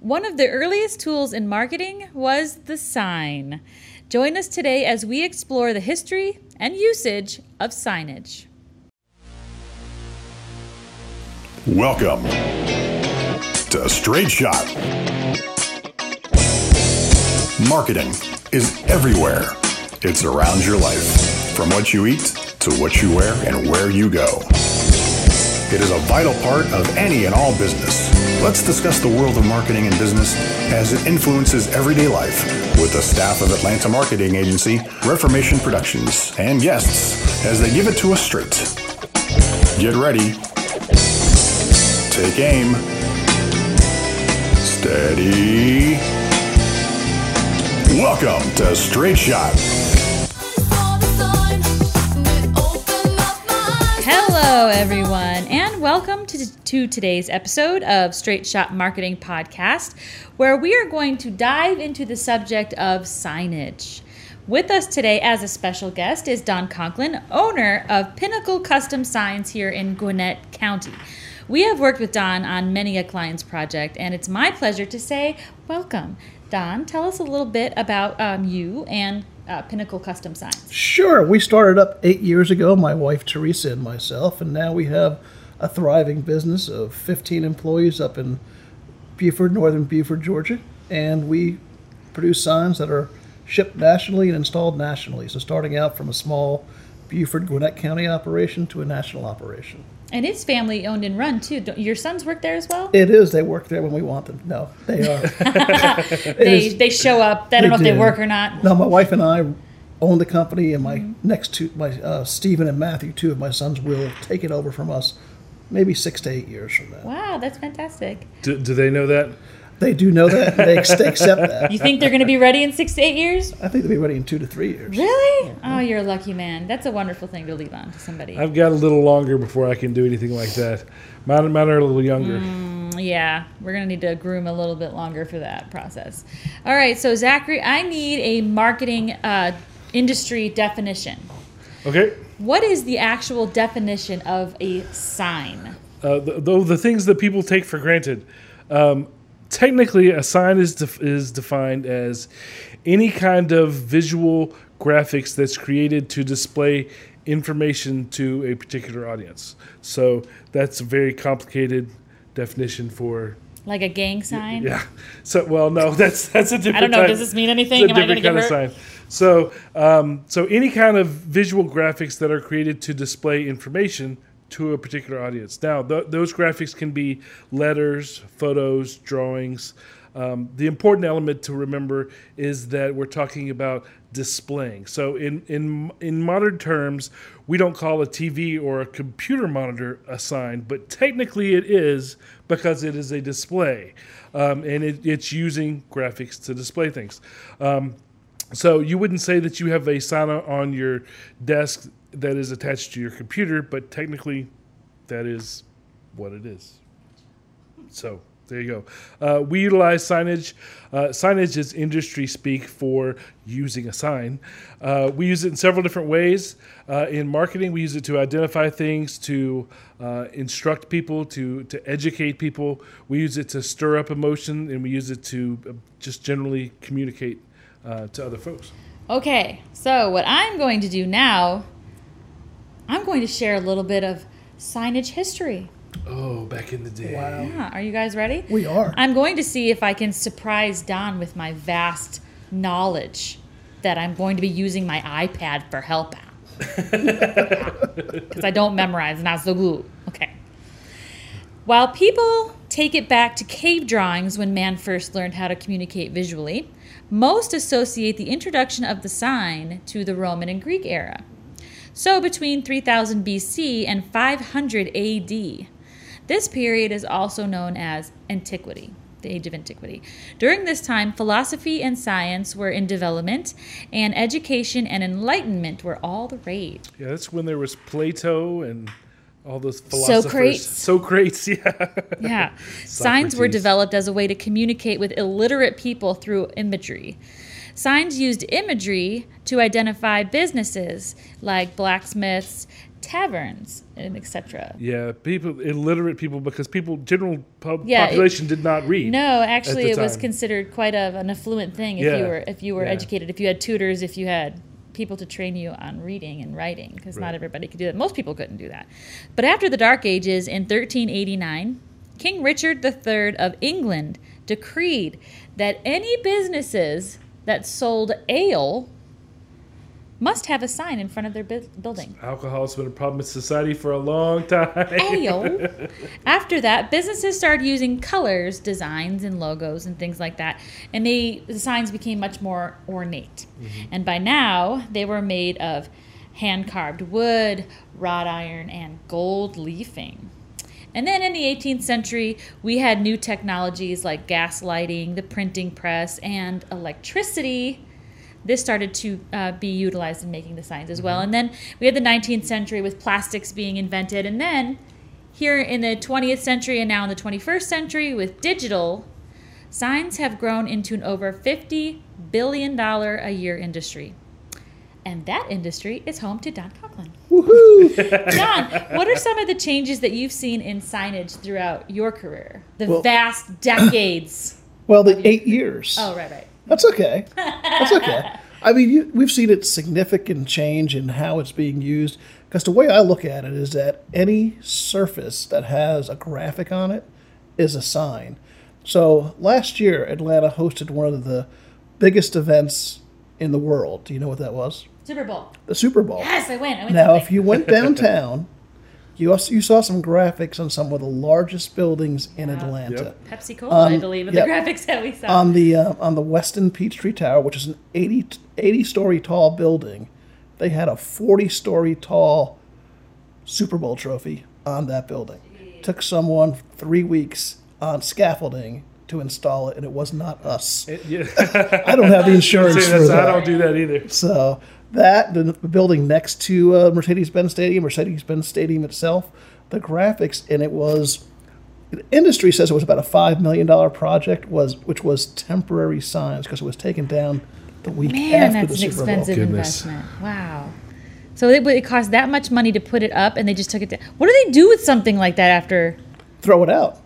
One of the earliest tools in marketing was the sign. Join us today as we explore the history and usage of signage. Welcome to Straight Shot. Marketing is everywhere. It's around your life, from what you eat to what you wear and where you go. It is a vital part of any and all business. Let's discuss the world of marketing and business as it influences everyday life with the staff of Atlanta marketing agency Reformation Productions and guests as they give it to us straight. Get ready. Take aim. Steady. Welcome to Straight Shot. Hello, everyone, welcome to, to today's episode of Straight Shot Marketing Podcast, where we are going to dive into the subject of signage. With us today as a special guest is Don Conklin, owner of Pinnacle Custom Signs here in Gwinnett County. We have worked with Don on many a client's project, and it's my pleasure to say welcome. Don, tell us a little bit about um, you and uh, Pinnacle Custom Signs. Sure. We started up eight years ago, my wife Teresa and myself, and now we have a thriving business of 15 employees up in Buford, northern Buford, Georgia. And we produce signs that are shipped nationally and installed nationally. So, starting out from a small Buford, Gwinnett County operation to a national operation. And it's family owned and run too. Don't, your sons work there as well? It is. They work there when we want them. No, they are. They, is- they show up. I don't know if they work or not. No, my wife and I own the company, and my next two, my uh, Stephen and Matthew, two of my sons, will take it over from us, maybe six to eight years from now. Wow, that's fantastic. Do, do they know that? They do know that. They accept that. You think they're going to be ready in six to eight years? I think they'll be ready in two to three years. Really? Oh, you're a lucky man. That's a wonderful thing to leave on to somebody. I've got a little longer before I can do anything like that. Mine, mine are a little younger. Yeah, we're going to need to groom a little bit longer for that process. All right, so Zachary, I need a marketing uh, industry definition. Okay. What is the actual definition of a sign? Uh, the, the, the things that people take for granted. Um, technically, a sign is def- is defined as any kind of visual graphics that's created to display information to a particular audience. So that's a very complicated definition for Like a gang sign? Yeah. So well, no, that's that's a different. I don't know. type- Does this mean anything? It's a Am different kind of sign. So, um, so any kind of visual graphics that are created to display information to a particular audience. Now, th- those graphics can be letters, photos, drawings. Um, the important element to remember is that we're talking about displaying. So, in in in modern terms, we don't call a TV or a computer monitor a sign, but technically it is because it is a display, um, and it, it's using graphics to display things. Um, so you wouldn't say that you have a sign on your desk that is attached to your computer, but technically that is what it is. So there you go. Uh, we utilize signage. Uh, signage is industry speak for using a sign. Uh, we use it in several different ways. Uh, in marketing, we use it to identify things, to uh, instruct people, to to educate people. We use it to stir up emotion, and we use it to uh, just generally communicate to other folks. Okay, so what I'm going to do now, I'm going to share a little bit of signage history. Oh, back in the day. Wow. Yeah, are you guys ready? We are. I'm going to see if I can surprise Don with my vast knowledge that I'm going to be using my iPad for help out. Because I don't memorize, not so good. Okay. While people take it back to cave drawings when man first learned how to communicate visually, most associate the introduction of the sign to the Roman and Greek era. So between 3000 BC and 500 AD, this period is also known as antiquity, the age of antiquity. During this time, philosophy and science were in development, and education and enlightenment were all the rage. Yeah, that's when there was Plato and all those philosophers. Socrates. Socrates, yeah. Yeah. Signs were developed as a way to communicate with illiterate people through imagery. Signs used imagery to identify businesses like blacksmiths, taverns and etc. Yeah, people, illiterate people, because people, general pub, Yeah, it- population did not read. No, actually, it was considered quite a, an affluent thing if Yeah, you were if you were yeah. educated, if you had tutors, if you had people to train you on reading and writing, because Right. not everybody could do that. Most people couldn't do that. But after the Dark Ages in 1389, King Richard III of England decreed that any businesses that sold ale must have a sign in front of their bu- building. Alcohol has been a problem in society for a long time. ale. After that, businesses started using colors, designs, and logos and things like that, and they the signs became much more ornate. Mm-hmm. And by now, they were made of hand carved wood, wrought iron, and gold leafing. And then in the 18th century, we had new technologies like gas lighting, the printing press, and electricity this started to uh, be utilized in making the signs as well. And then we had the 19th century with plastics being invented. And then here in the 20th century and now in the 21st century with digital, signs have grown into an over $50 billion a year industry. And that industry is home to Don Conklin. Woohoo! Don, what are some of the changes that you've seen in signage throughout your career? The Well- vast decades. well, the eight years. Oh, right, right. That's okay. That's okay. I mean, you, we've seen it significant change in how it's being used. Because the way I look at it is that any surface that has a graphic on it is a sign. So last year, Atlanta hosted one of the biggest events in the world. Do you know what that was? Super Bowl. The Super Bowl. Yes, I went. I went Now, if you went downtown, you also, you saw some graphics on some of the largest buildings in Atlanta. Yep. Pepsi Cola, I Um, believe, in yep. the graphics that we saw. on the uh, on the Westin Peachtree Tower, which is an 80, 80 story tall building, they had a 40 story tall Super Bowl trophy on that building. Took someone three weeks on scaffolding to install it, and it was not us. Yeah. I don't have the insurance See, for that's- I don't do that either. So that the, the building next to uh, Mercedes-Benz Stadium, Mercedes-Benz Stadium itself, the graphics, and it was. The industry says it was about a five million dollar project, was which was temporary signs because it was taken down the week Man, after that's the an Super Bowl. expensive Goodness. investment. Wow. So it, it cost that much money to put it up, and they just took it down. What do they do with something like that after? Throw it out.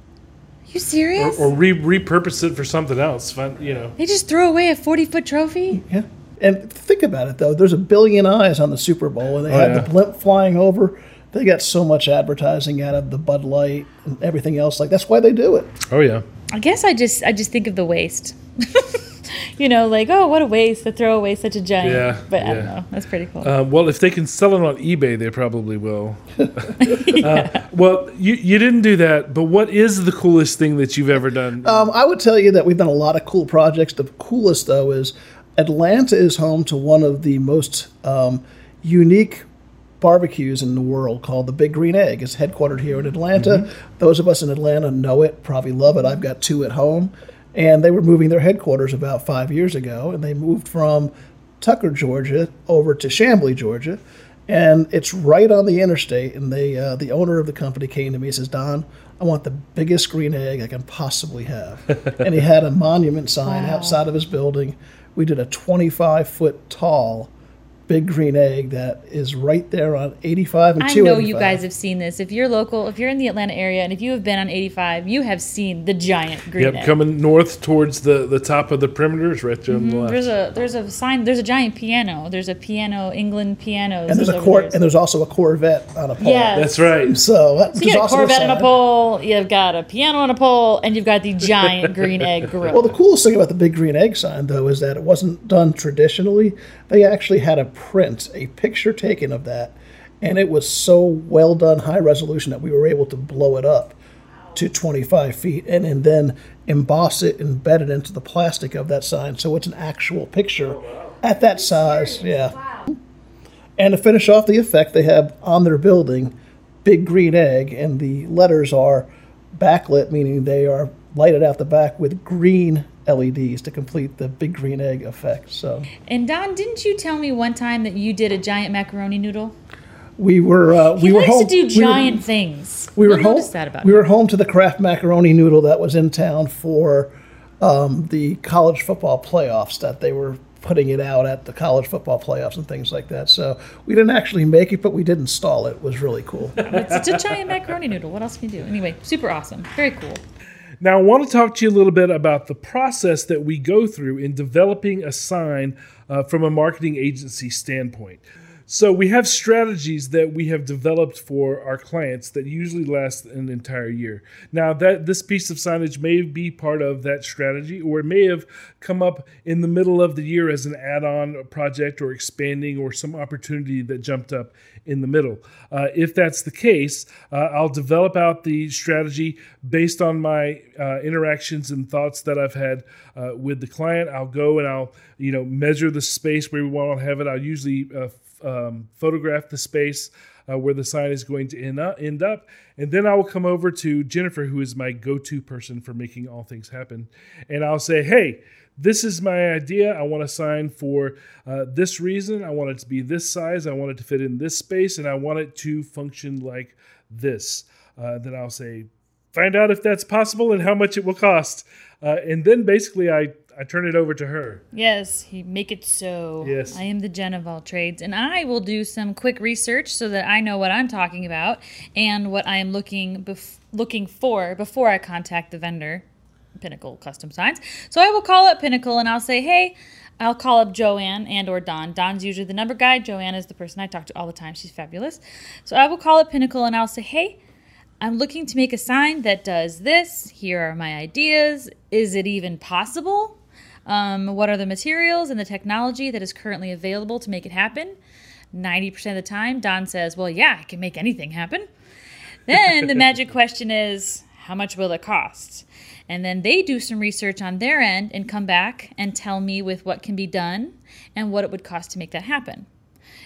you serious? Or re- repurpose it for something else. Fun, you know. they just throw away a forty-foot trophy? Yeah. And think about it though. There's a billion eyes on the Super Bowl, and they Oh, had yeah. the blimp flying over. They got so much advertising out of the Bud Light and everything else. Like that's why they do it. Oh yeah. I guess I just I just think of the waste. you know, like oh, what a waste to throw away such a giant. Yeah, but I don't know. That's pretty cool. Uh, well, if they can sell it on eBay, they probably will. uh, well, you you didn't do that, but what is the coolest thing that you've ever done? Um, I would tell you that we've done a lot of cool projects. The coolest, though, is Atlanta is home to one of the most um, unique barbecues in the world called the Big Green Egg. It's headquartered here in Atlanta. Those of us in Atlanta know it, probably love it. I've got two at home. And they were moving their headquarters about five years ago, and they moved from Tucker, Georgia, over to Chamblee, Georgia. And it's right on the interstate. And they, uh, the owner of the company came to me and says, Don, I want the biggest green egg I can possibly have. and he had a monument sign Wow. outside of his building. We did a 25 foot tall big green egg that is right there on 85 and I know you guys have seen this. If you're local, if you're in the Atlanta area, and if you have been on 85, you have seen the giant green yep, egg. coming north towards the, the top of the perimeters, right there on the left. There's a there's a sign. There's a giant piano. There's a piano. England pianos. And there's a over court, there. and there's also a Corvette on a pole. Yes. That's right. So, that, So you got a Corvette on a pole. You've got a piano on a pole, and you've got the giant green egg grill. Well, the coolest thing about the big green egg sign, though, is that it wasn't done traditionally. They actually had a print, a picture taken of that, and it was so well done, high resolution, that we were able to blow it up to 25 feet and, and then emboss it, embed it into the plastic of that sign, so it's an actual picture at that size. Yeah. And to finish off the effect, they have on their building big green egg, and the letters are backlit, meaning they are lighted out the back with green LEDs to complete the big green egg effect. So and Don, didn't you tell me one time that you did a giant macaroni noodle? we were uh, He we were home. to do we were- giant things. We were I home. that about we him. were home to the Kraft macaroni noodle that was in town for um, the college football playoffs that they were putting it out at the college football playoffs and things like that. So we didn't actually make it, but we did install it. It was really cool. It's, it's a giant macaroni noodle. What else can you do? Anyway, super awesome. Very cool. Now, I want to talk to you a little bit about the process that we go through in developing a sign uh, from a marketing agency standpoint. So, we have strategies that we have developed for our clients that usually last an entire year. Now, that this piece of signage may be part of that strategy, or it may have come up in the middle of the year as an add-on project or expanding or some opportunity that jumped up in the middle. Uh, if that's the case, uh, I'll develop out the strategy based on my uh, interactions and thoughts that I've had uh, with the client. I'll go and I'll you know measure the space where we want to have it. I'll usually uh, um, photograph the space uh, where the sign is going to end up, end up. And then I will come over to Jennifer, who is my go to person for making all things happen. And I'll say, hey, this is my idea. I want a sign for uh, this reason. I want it to be this size. I want it to fit in this space. And I want it to function like this. Uh, then I'll say, find out if that's possible and how much it will cost. Uh, and then basically, I I turn it over to her. Yes, he make it so. Yes. I am the Jen of all trades, and I will do some quick research so that I know what I'm talking about and what I am looking bef- looking for before I contact the vendor, Pinnacle Custom Signs. So I will call up Pinnacle and I'll say, hey. I'll call up Joanne and or Don. Don's usually the number guy. Joanne is the person I talk to all the time. She's fabulous. So I will call up Pinnacle and I'll say, "Hey, I'm looking to make a sign that does this. Here are my ideas. Is it even possible? Um, what are the materials and the technology that is currently available to make it happen? 90% of the time, Don says, Well, yeah, I can make anything happen. Then the magic question is, How much will it cost? And then they do some research on their end and come back and tell me with what can be done and what it would cost to make that happen.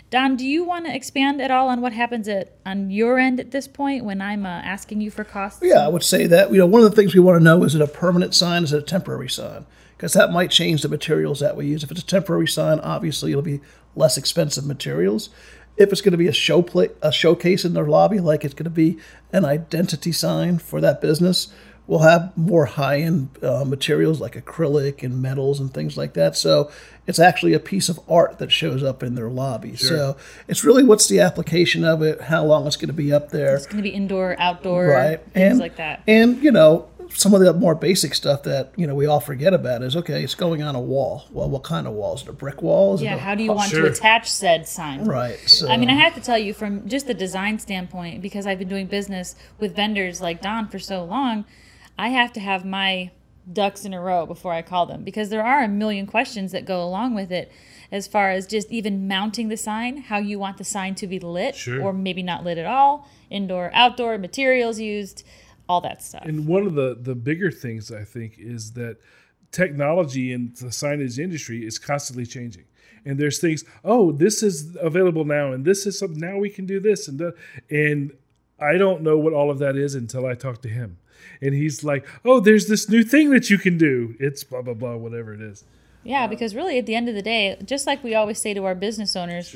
Don, do you want to expand at all on what happens at on your end at this point when I'm uh, asking you for costs? Yeah, I would say that. You know, one of the things we want to know is it a permanent sign? Is it a temporary sign? Because that might change the materials that we use. If it's a temporary sign, obviously it'll be less expensive materials. If it's going to be a show play, a showcase in their lobby, like it's going to be an identity sign for that business, we'll have more high-end uh, materials like acrylic and metals and things like that. So it's actually a piece of art that shows up in their lobby. So it's really what's the application of it, how long it's going to be up there, It's going to be indoor, outdoor, right? things and like that. And you know, some of the more basic stuff that you know we all forget about is okay, it's going on a wall. Well, what kind of wall? Is it a brick wall? Is Yeah, how do you want Sure. to attach said sign? Right. So, I mean, I have to tell you from just the design standpoint, because I've been doing business with vendors like Don for so long, I have to have my ducks in a row before I call them because there are a million questions that go along with it as far as just even mounting the sign, how you want the sign to be lit Sure. or maybe not lit at all, indoor, outdoor, materials used, all that stuff. And one of the the bigger things I think is that technology in the signage industry is constantly changing. And there's things, oh, this is available now, and this is something now we can do this and that. And I don't know what all of that is until I talk to him. And he's like, oh, there's this new thing that you can do. It's blah blah blah, whatever it is. Yeah, because really, at the end of the day, just like we always say to our business owners,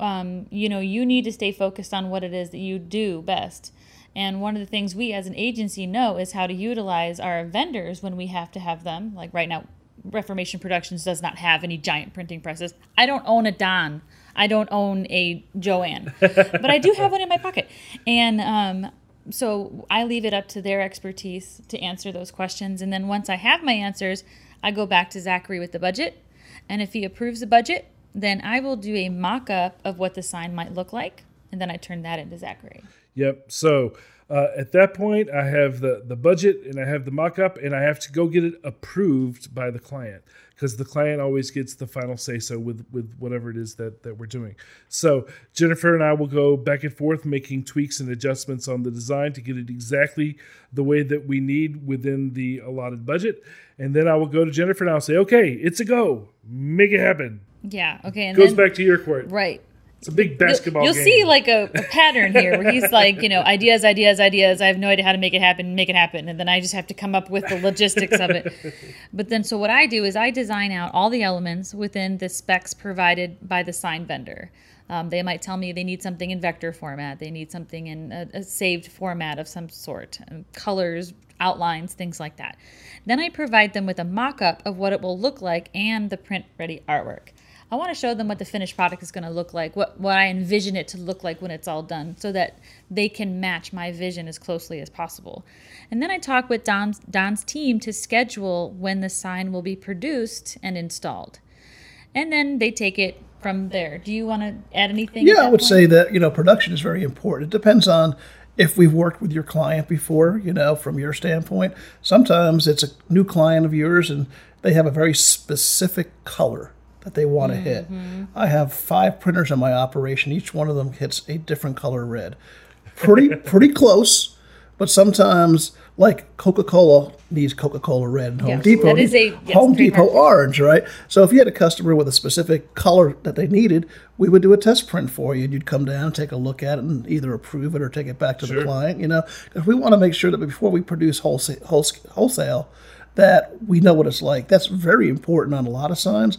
um, you know, you need to stay focused on what it is that you do best. And one of the things we as an agency know is how to utilize our vendors when we have to have them. Like right now, Reformation Productions does not have any giant printing presses. I don't own a Don. I don't own a Joanne, but I do have one in my pocket. And um, so I leave it up to their expertise to answer those questions. And then once I have my answers, I go back to Zachary with the budget. And if he approves the budget, then I will do a mock up of what the sign might look like. And then I turn that into Zachary. Yep. So uh, at that point, I have the the budget and I have the mock up, and I have to go get it approved by the client because the client always gets the final say so with with whatever it is that that we're doing. So Jennifer and I will go back and forth making tweaks and adjustments on the design to get it exactly the way that we need within the allotted budget, and then I will go to Jennifer and I'll say, okay, it's a go, make it happen. Yeah. Okay. And Goes then, back to your court. right. It's a big You'll- basketball. You'll game. see like a, a pattern here where he's like, you know, ideas, ideas, ideas. I have no idea how to make it happen, make it happen. And then I just have to come up with the logistics of it. But then, so what I do is I design out all the elements within the specs provided by the sign vendor. Um, they might tell me they need something in vector format, they need something in a, a saved format of some sort, um, colors, outlines, things like that. Then I provide them with a mock up of what it will look like and the print ready artwork. I want to show them what the finished product is going to look like, what, what I envision it to look like when it's all done, so that they can match my vision as closely as possible. And then I talk with Don's, Don's team to schedule when the sign will be produced and installed. And then they take it from there. Do you want to add anything? Yeah, I would point? say that, you know, production is very important. It depends on if we've worked with your client before, you know, from your standpoint. Sometimes it's a new client of yours and they have a very specific color that they want to mm-hmm. hit. I have five printers in my operation. Each one of them hits a different color red. Pretty pretty close, but sometimes like Coca Cola needs Coca Cola red, and Home yes, Depot needs a, yes, Home Depot orange, right? So if you had a customer with a specific color that they needed, we would do a test print for you, and you'd come down and take a look at it and either approve it or take it back to sure. the client. You know, because we want to make sure that before we produce wholesale, wholesale, that we know what it's like. That's very important on a lot of signs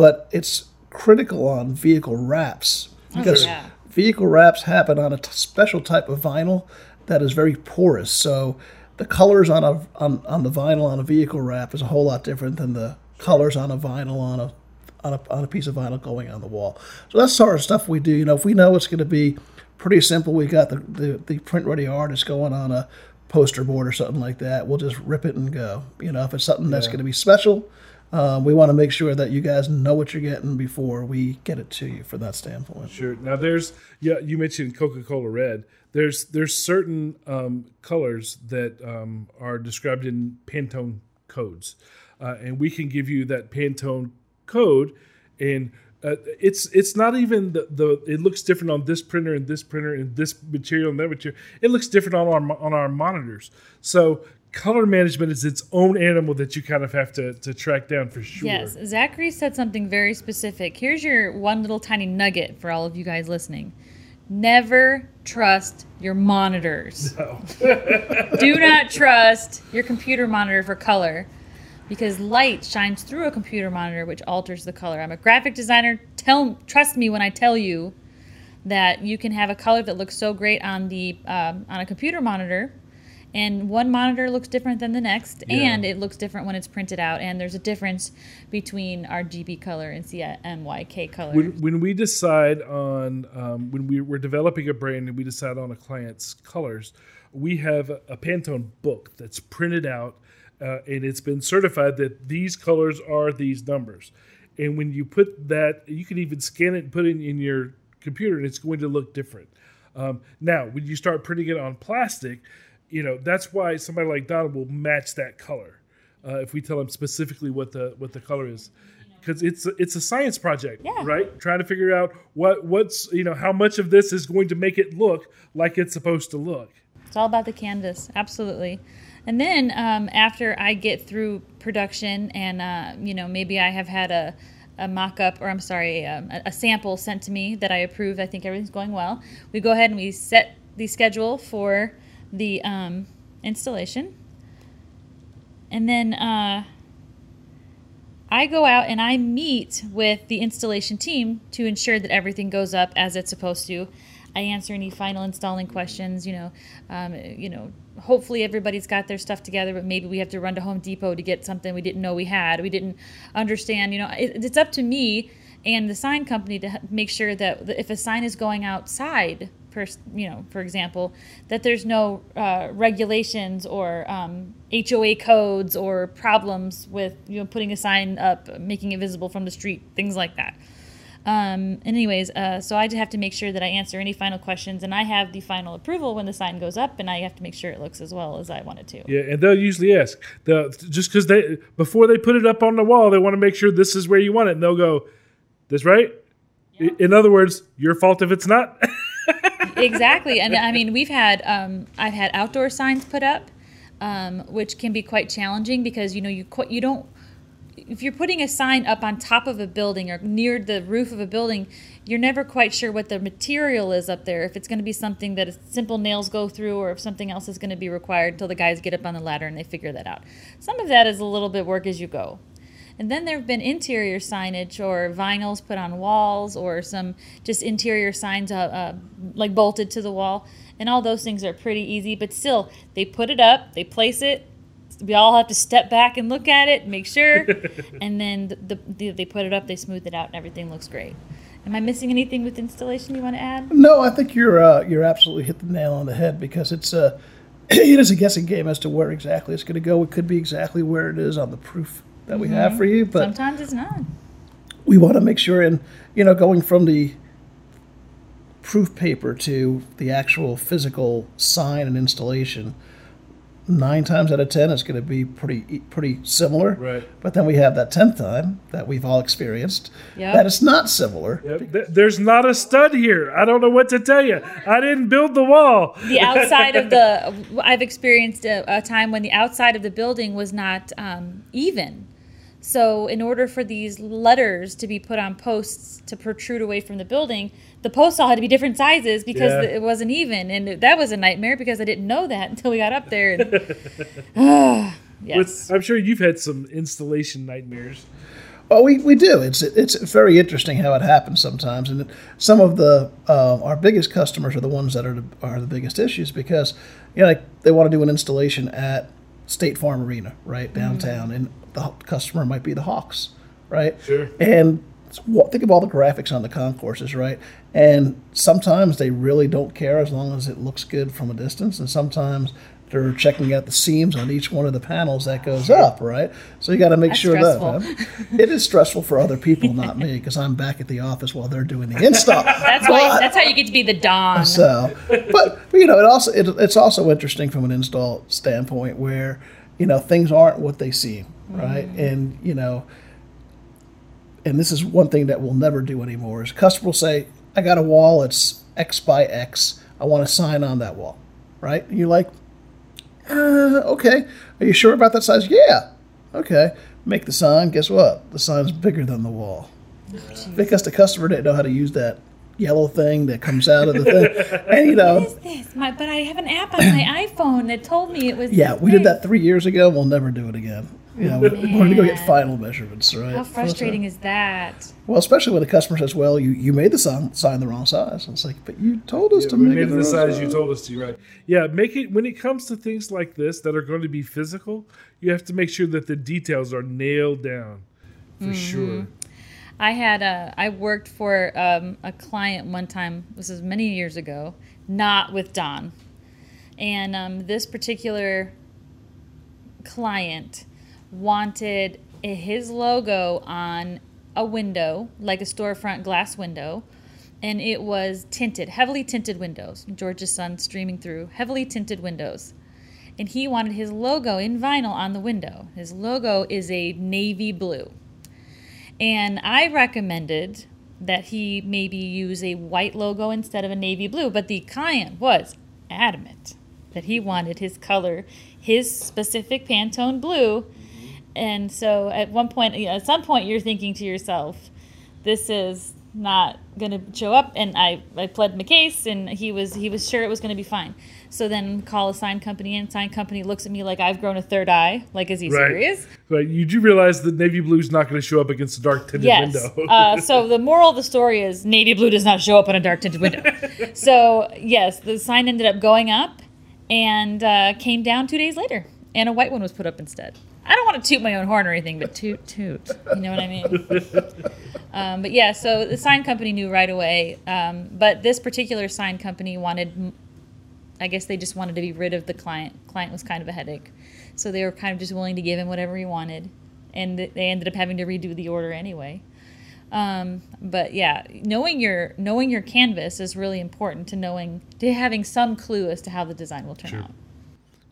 but it's critical on vehicle wraps oh, because oh, yeah. vehicle wraps happen on a t- special type of vinyl that is very porous. So the colors on a on, on the vinyl on a vehicle wrap is a whole lot different than the colors on a vinyl on a on a, on a piece of vinyl going on the wall. So that's sort of stuff we do. You know, if we know it's going to be pretty simple, we got the, the, the print ready artist going on a poster board or something like that. We'll just rip it and go. You know, if it's something that's going to be special, um, we want to make sure that you guys know what you're getting before we get it to you. For that standpoint, sure. Now, there's yeah, you mentioned Coca-Cola Red. There's there's certain um, colors that um, are described in Pantone codes, uh, and we can give you that Pantone code, and uh, it's it's not even the, the it looks different on this printer and this printer and this material and that material. It looks different on our on our monitors. So color management is its own animal that you kind of have to, to track down for sure. Yes, Zachary said something very specific. Here's your one little tiny nugget for all of you guys listening. Never trust your monitors. No. Do not trust your computer monitor for color because light shines through a computer monitor which alters the color. I'm a graphic designer. Tell trust me when I tell you that you can have a color that looks so great on the um, on a computer monitor and one monitor looks different than the next yeah. and it looks different when it's printed out. And there's a difference between RGB color and CMYK color. When, when we decide on um, when we, we're developing a brand and we decide on a client's colors we have a, a pantone book that's printed out uh, and it's been certified that these colors are these numbers. And when you put that you can even scan it and put it in your computer and it's going to look different. Um, now when you start printing it on plastic you know that's why somebody like Don will match that color uh, if we tell them specifically what the what the color is. Because it's it's a science project yeah. right? Trying to figure out what what's you know how much of this is going to make it look like it's supposed to look. It's all about the canvas absolutely. And then um, after i get through production and uh, you know maybe i have had a a mock-up or i'm sorry um, a, a sample sent to me that i approve i think everything's going well we go ahead and we set the schedule for the um, installation. And then uh, I go out and I meet with the installation team to ensure that everything goes up as it's supposed to. I answer any final installing questions. You know, um, you know. Hopefully everybody's got their stuff together, but maybe we have to run to Home Depot to get something we didn't know we had. We didn't understand. You know, it, it's up to me and the sign company to make sure that if a sign is going outside per, you know, for example, that there's no uh, regulations or um, HOA codes or problems with you know putting a sign up, making it visible from the street, things like that. Um, anyways, uh, so I just have to make sure that I answer any final questions, and I have the final approval when the sign goes up, and I have to make sure it looks as well as I want it to. Yeah, and they'll usually ask the just because they before they put it up on the wall, they want to make sure this is where you want it, and they'll go, "This right." Yeah. In other words, your fault if it's not. exactly, and I mean we've had um, I've had outdoor signs put up, um, which can be quite challenging because you know you you don't if you're putting a sign up on top of a building or near the roof of a building, you're never quite sure what the material is up there. If it's going to be something that simple nails go through, or if something else is going to be required until the guys get up on the ladder and they figure that out. Some of that is a little bit work as you go. And then there have been interior signage or vinyls put on walls or some just interior signs uh, uh, like bolted to the wall. And all those things are pretty easy, but still, they put it up, they place it. We all have to step back and look at it, make sure, and then the, the, they put it up, they smooth it out, and everything looks great. Am I missing anything with installation you want to add? No, I think you're uh, you're absolutely hit the nail on the head because it's a it is a guessing game as to where exactly it's going to go. It could be exactly where it is on the proof that we have for you, but Sometimes it's not. we want to make sure and you know going from the proof paper to the actual physical sign and installation nine times out of ten it's going to be pretty pretty similar Right. but then we have that 10th time that we've all experienced Yep. that it's not similar Yep. There's not a stud here. I don't know what to tell you. I didn't build the wall. the outside of the i've experienced a, a time when the outside of the building was not um, even so in order for these letters to be put on posts to protrude away from the building the posts all had to be different sizes because Yeah. it wasn't even and that was a nightmare because i didn't know that until we got up there and, yes With, I'm sure you've had some installation nightmares. Well, we, we do. It's it's very interesting how it happens sometimes, and some of the uh, our biggest customers are the ones that are the, are the biggest issues because you know like they want to do an installation at State Farm Arena right downtown, and the customer might be the Hawks, right? Sure. And think of all the graphics on the concourses, right? And sometimes they really don't care as long as it looks good from a distance, and sometimes they're checking out the seams on each one of the panels that goes up, right? So you got to make That's sure stressful. that it is stressful for other people, not me, because I'm back at the office while they're doing the install. that's why that's how you get to be the don So, but, but you know, it also it, it's also interesting from an install standpoint where you know things aren't what they seem, right? And you know, and this is one thing that we'll never do anymore is customer will say, "I got a wall. It's X by X. I want to sign on that wall," right? And you're like, uh, "Okay, are you sure about that size?" Yeah. Okay. Make the sign. Guess what? The sign's bigger than the wall because the customer didn't know how to use that yellow thing that comes out of the thing. and you know, this my but i have an app on my iphone that told me it was yeah, we did that three years ago. We'll never do it again. You know, we're going to go get final measurements, right? how frustrating is that Well, especially when the customer says, "Well, you, you made the sign, sign the wrong size." It's like, but you told us to we make made it it the the wrong size you told us to, right? Yeah, make it when it comes to things like this that are going to be physical. You have to make sure that the details are nailed down for Mm-hmm. sure. I had a I worked for um, a client one time. This is many years ago, not with Don, and um, this particular client wanted his logo on a window, like a storefront glass window, and it was tinted, heavily tinted windows. George's sun streaming through, heavily tinted windows. And he wanted his logo in vinyl on the window. His logo is a navy blue. And I recommended that he maybe use a white logo instead of a navy blue, but the client was adamant that he wanted his color, his specific Pantone blue. And so at one point, you know, at some point, you're thinking to yourself, this is not going to show up. And I, I pled my case, and he was he was sure it was going to be fine. So then call a sign company in. Sign company looks at me like I've grown a third eye. Like, is he Right. serious? Right. But you do realize that navy blue is not going to show up against a dark tinted Yes. window. uh, so the moral of the story is navy blue does not show up on a dark tinted window. so yes, the sign ended up going up and uh, came down two days later, and a white one was put up instead. I don't want to toot my own horn or anything, but toot toot. You know what I mean? Um, but yeah, so the sign company knew right away. Um, but this particular sign company wanted, I guess they just wanted to be rid of the client. Client was kind of a headache, so they were kind of just willing to give him whatever he wanted, and they ended up having to redo the order anyway. Um, but yeah, knowing your knowing your canvas is really important to knowing to having some clue as to how the design will turn out.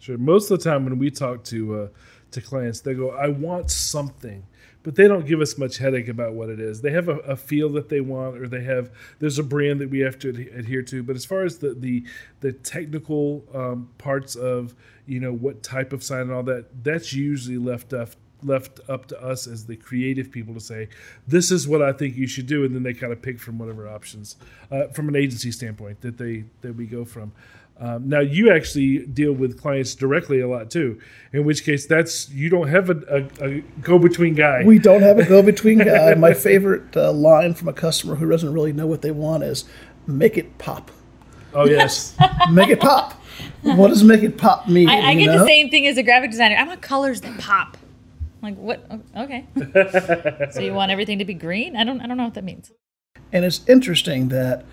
Sure. Most of the time when we talk to uh, to clients, they go, "I want something," but they don't give us much headache about what it is. They have a, a feel that they want, or they have there's a brand that we have to adhe- adhere to. But as far as the the the technical um, parts of you know what type of sign and all that, that's usually left up left up to us as the creative people to say, "This is what I think you should do," and then they kind of pick from whatever options uh, from an agency standpoint that they that we go from. Um, now you actually deal with clients directly a lot too. In which case, that's you don't have a, a, a go-between guy. We don't have a go-between guy. My favorite uh, line from a customer who doesn't really know what they want is, "Make it pop." oh yes, Make it pop. what does make it pop mean? I, I get know? the same thing as a graphic designer. I want colors that pop. I'm like what? Okay. so you want everything to be green? I don't. I don't know what that means. And it's interesting that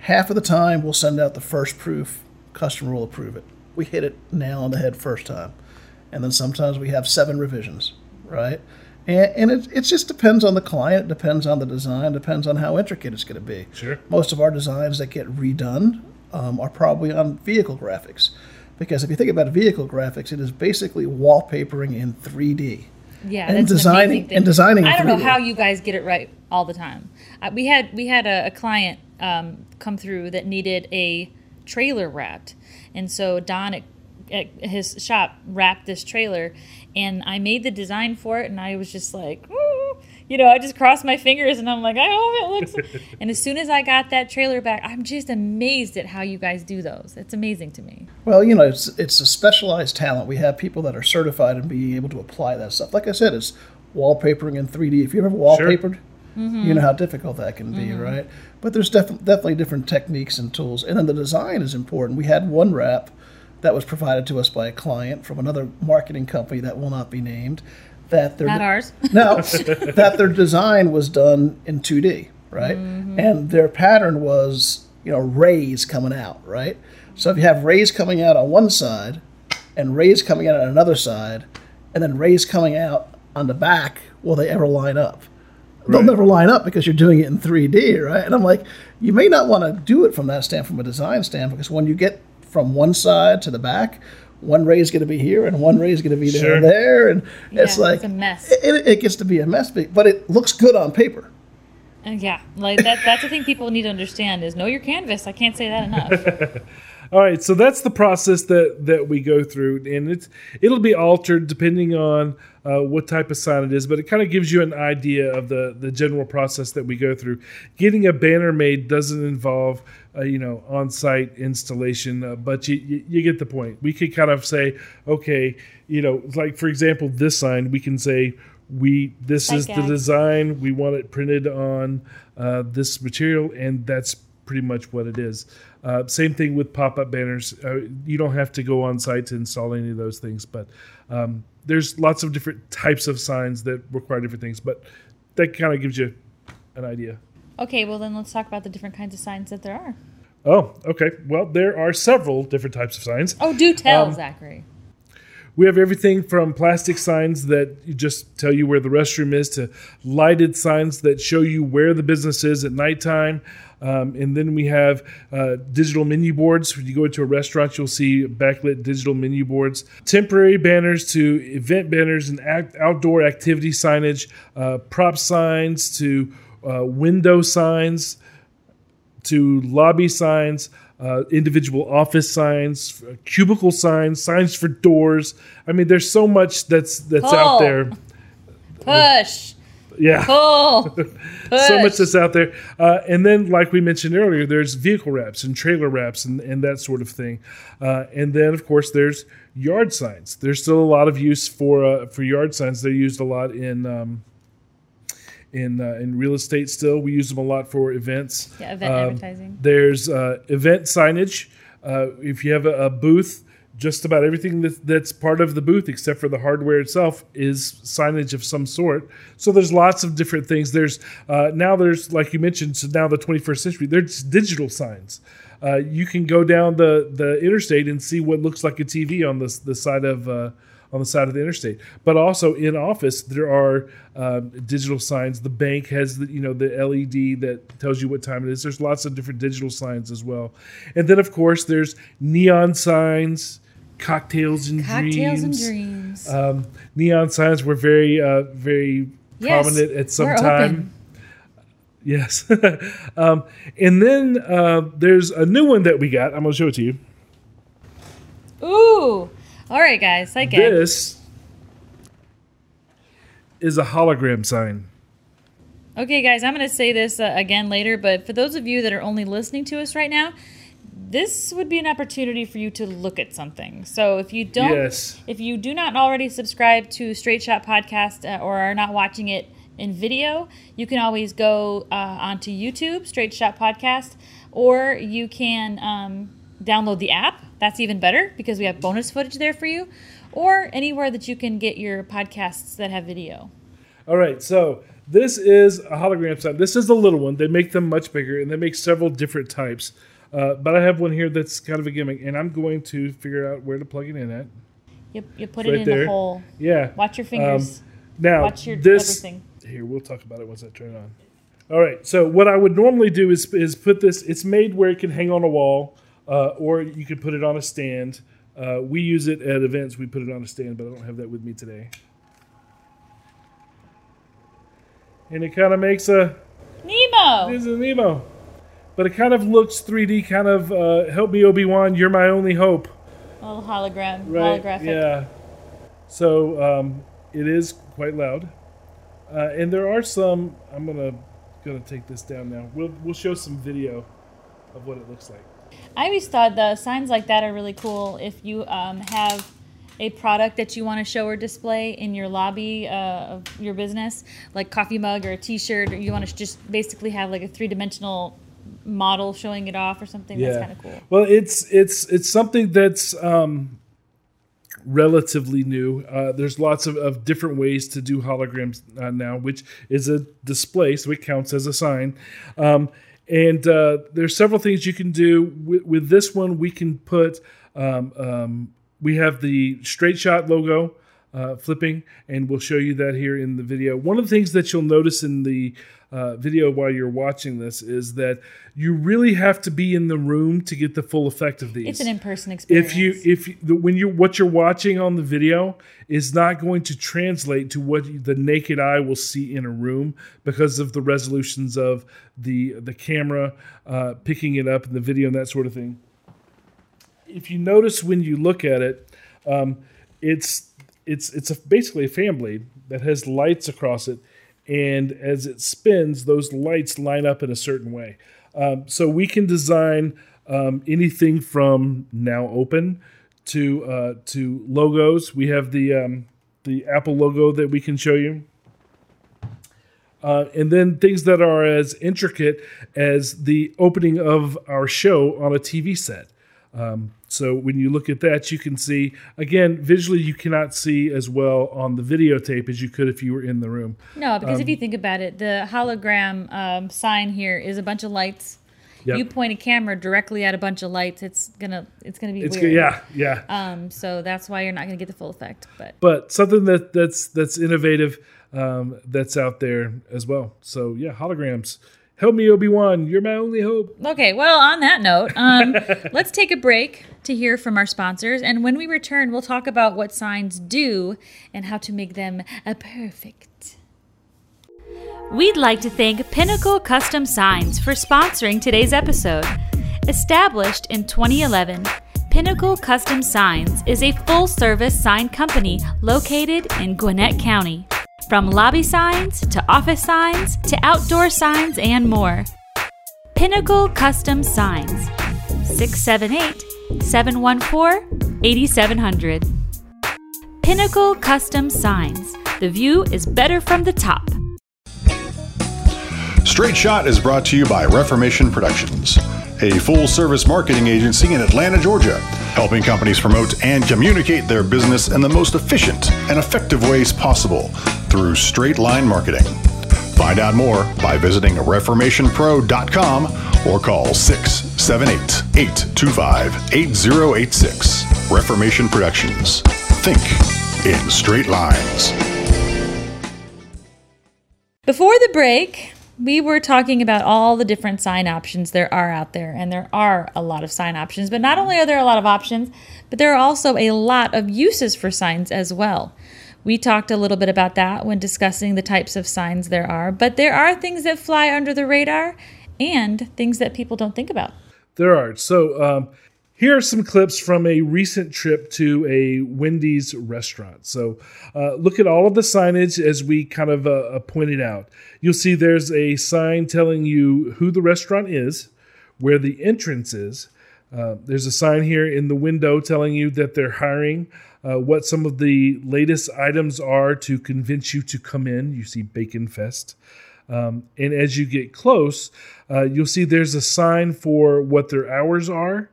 half of the time we'll send out the first proof, customer will approve it. We hit it nail on the head first time. And then sometimes we have seven revisions, right? And, and it, it just depends on the client, depends on the design, depends on how intricate it's going to be. Sure. Most of our designs that get redone um, are probably on vehicle graphics. Because if you think about vehicle graphics, it is basically wallpapering in 3D. Yeah, And that's an designing- amazing thing. and designing I don't know 3D. how you guys get it right all the time. Uh, we had we had a, a client um, come through that needed a trailer wrapped, and so Don at, at his shop wrapped this trailer, and I made the design for it, and I was just like, "Ooh," you know, I just crossed my fingers, and I'm like, I hope it looks. and as soon as I got that trailer back, I'm just amazed at how you guys do those. It's amazing to me. Well, you know, it's it's a specialized talent. We have people that are certified in being able to apply that stuff. Like I said, it's wallpapering in 3D. If you've ever wallpapered, Mm-hmm. you know how difficult that can be, mm-hmm. right? But there's def- definitely different techniques and tools. And then the design is important. We had one wrap that was provided to us by a client from another marketing company that will not be named. That their Not ours. no, that their design was done in 2D, right? Mm-hmm. And their pattern was, you know, rays coming out, right? So if you have rays coming out on one side and rays coming out on another side, and then rays coming out on the back, will they ever line up? They'll Right. never line up because you're doing it in 3D, right? And I'm like, you may not want to do it from that stand, from a design stand, because when you get from one side to the back, one ray is going to be here and one ray is going to be Sure. down there, and it's like it's a mess. It, it gets to be a mess, but but it looks good on paper. Uh, yeah, like that. That's the thing people need to understand is know your canvas. I can't say that enough. All right, so that's the process that that we go through, and it's it'll be altered depending on uh, what type of sign it is, but it kind of gives you an idea of the the general process that we go through. Getting a banner made doesn't involve uh, you know on-site installation, uh, but you, you you get the point. We could kind of say, okay, you know, like for example, this sign, we can say we this is the design, we want it printed on uh, this material, and that's pretty much what it is. Uh, same thing with pop-up banners. Uh, you don't have to go on site to install any of those things, but um, there's lots of different types of signs that require different things. But that kind of gives you an idea. okay, well then let's talk about the different kinds of signs that there are. Oh, okay. Well, there are several different types of signs. Oh, do tell, Um, Zachary. We have everything from plastic signs that just tell you where the restroom is to lighted signs that show you where the business is at nighttime. Um, and then we have uh, digital menu boards. When you go into a restaurant, you'll see backlit digital menu boards, temporary banners to event banners and act- outdoor activity signage, uh, prop signs to uh, window signs to lobby signs, uh, individual office signs, uh, cubicle signs, signs for doors. I mean, there's so much that's that's out there. Push, Yeah, push. so much that's out there. Uh, and then, like we mentioned earlier, there's vehicle wraps and trailer wraps and, and that sort of thing. Uh, and then, of course, there's yard signs. There's still a lot of use for uh, for yard signs. They're used a lot in. Um, in, uh, in real estate, still we use them a lot for events. Yeah, event Um, advertising. There's uh, event signage. Uh, if you have a, a booth, just about everything that, that's part of the booth, except for the hardware itself, is signage of some sort. So there's lots of different things. There's uh, now there's like you mentioned, so now the 21st century. There's digital signs. Uh, you can go down the the interstate and see what looks like a TV on the the side of. On the side of the interstate, but also in office there are um, digital signs. The bank has the you know the LED that tells you what time it is. There's lots of different digital signs as well, and then of course there's neon signs, cocktails and dreams. Cocktails and dreams. dreams. Um, neon signs were very uh, very Yes, prominent at some time. open. Yes, um, and then uh, there's a new one that we got. I'm gonna show it to you. Ooh. All right, guys. Psych gag. This is a hologram sign. Okay, guys, I'm going to say this uh, again later, but for those of you that are only listening to us right now, this would be an opportunity for you to look at something. So if you don't, Yes. if you do not already subscribe to Straight Shot Podcast uh, or are not watching it in video, you can always go uh, onto YouTube, Straight Shot Podcast, or you can um, download the app. That's even better because we have bonus footage there for you, or anywhere that you can get your podcasts that have video. All right, so this is a hologram sign. This is the little one. They make them much bigger, and they make several different types. Uh, but I have one here that's kind of a gimmick, and I'm going to figure out where to plug it in at. You, you put Right it in there. the hole. Yeah. Watch your fingers. Now Watch your this everything. here we'll talk about it once I turn it on. All right. So what I would normally do is is put this. It's made where it can hang on a wall, uh, or you can put it on a stand. Uh, we use it at events. We put it on a stand, but I don't have that with me today. And it kind of makes a Nemo. this is Nemo, but it kind of looks 3D. Kind of uh, help me Obi Wan. You're my only hope. A little hologram, Right. holographic. Yeah. So um, it is quite loud, uh, and there are some. I'm gonna gonna take this down now. We'll we'll show some video of what it looks like. I always thought the signs like that are really cool if you um, have a product that you want to show or display in your lobby uh, of your business, like coffee mug or a T-shirt, or you want to just basically have like a three-dimensional model showing it off or something. That's kind of cool. Well, it's it's it's something that's um, relatively new. Uh, there's lots of, of different ways to do holograms uh, now, which is a display, so it counts as a sign. Um, and uh, there's several things you can do with, with this one. We can put um, um, we have the straight shot logo uh, flipping, and we'll show you that here in the video. One of the things that you'll notice in the uh, video while you're watching this is that you really have to be in the room to get the full effect of these. It's an in-person experience. if you if you, the, when you what you're watching on the video is not going to translate to what the naked eye will see in a room because of the resolutions of the the camera uh, picking it up and the video and that sort of thing if you notice when you look at it, um, it's it's it's a, basically a fan blade that has lights across it, and as it spins, those lights line up in a certain way. Um, so we can design um, anything from now open to uh, to logos. We have the um, the Apple logo that we can show you. Uh, and then things that are as intricate as the opening of our show on a TV set. Um, so when you look at that, you can see again visually you cannot see as well on the videotape as you could if you were in the room. no, because um, if you think about it, the hologram um, sign here is a bunch of lights. Yep. You point a camera directly at a bunch of lights, it's gonna it's gonna be It's weird. good, yeah, yeah. Um, so that's why you're not gonna get the full effect. But but something that that's that's innovative um, that's out there as well. So yeah, holograms. Help me, Obi Wan. You're my only hope. Okay, well, on that note, um, let's take a break to hear from our sponsors. And when we return, we'll talk about what signs do and how to make them a perfect. We'd like to thank Pinnacle Custom Signs for sponsoring today's episode. Established in 2011, Pinnacle Custom Signs is a full service sign company located in Gwinnett County. From lobby signs to office signs to outdoor signs and more. Pinnacle Custom Signs 678 714 8700. Pinnacle Custom Signs. The view is better from the top. Straight Shot is brought to you by Reformation Productions, a full service marketing agency in Atlanta, Georgia, helping companies promote and communicate their business in the most efficient and effective ways possible through straight line marketing. Find out more by visiting ReformationPro.com or call 678 825 8086. Reformation Productions. Think in straight lines. Before the break, we were talking about all the different sign options there are out there, and there are a lot of sign options. But not only are there a lot of options, but there are also a lot of uses for signs as well. We talked a little bit about that when discussing the types of signs there are, but there are things that fly under the radar and things that people don't think about. There are. So um, here are some clips from a recent trip to a Wendy's restaurant. So uh, look at all of the signage as we kind of uh, pointed out. You'll see there's a sign telling you who the restaurant is, where the entrance is. Uh, there's a sign here in the window telling you that they're hiring. Uh, what some of the latest items are to convince you to come in. You see Bacon Fest. Um, and as you get close, uh, you'll see there's a sign for what their hours are.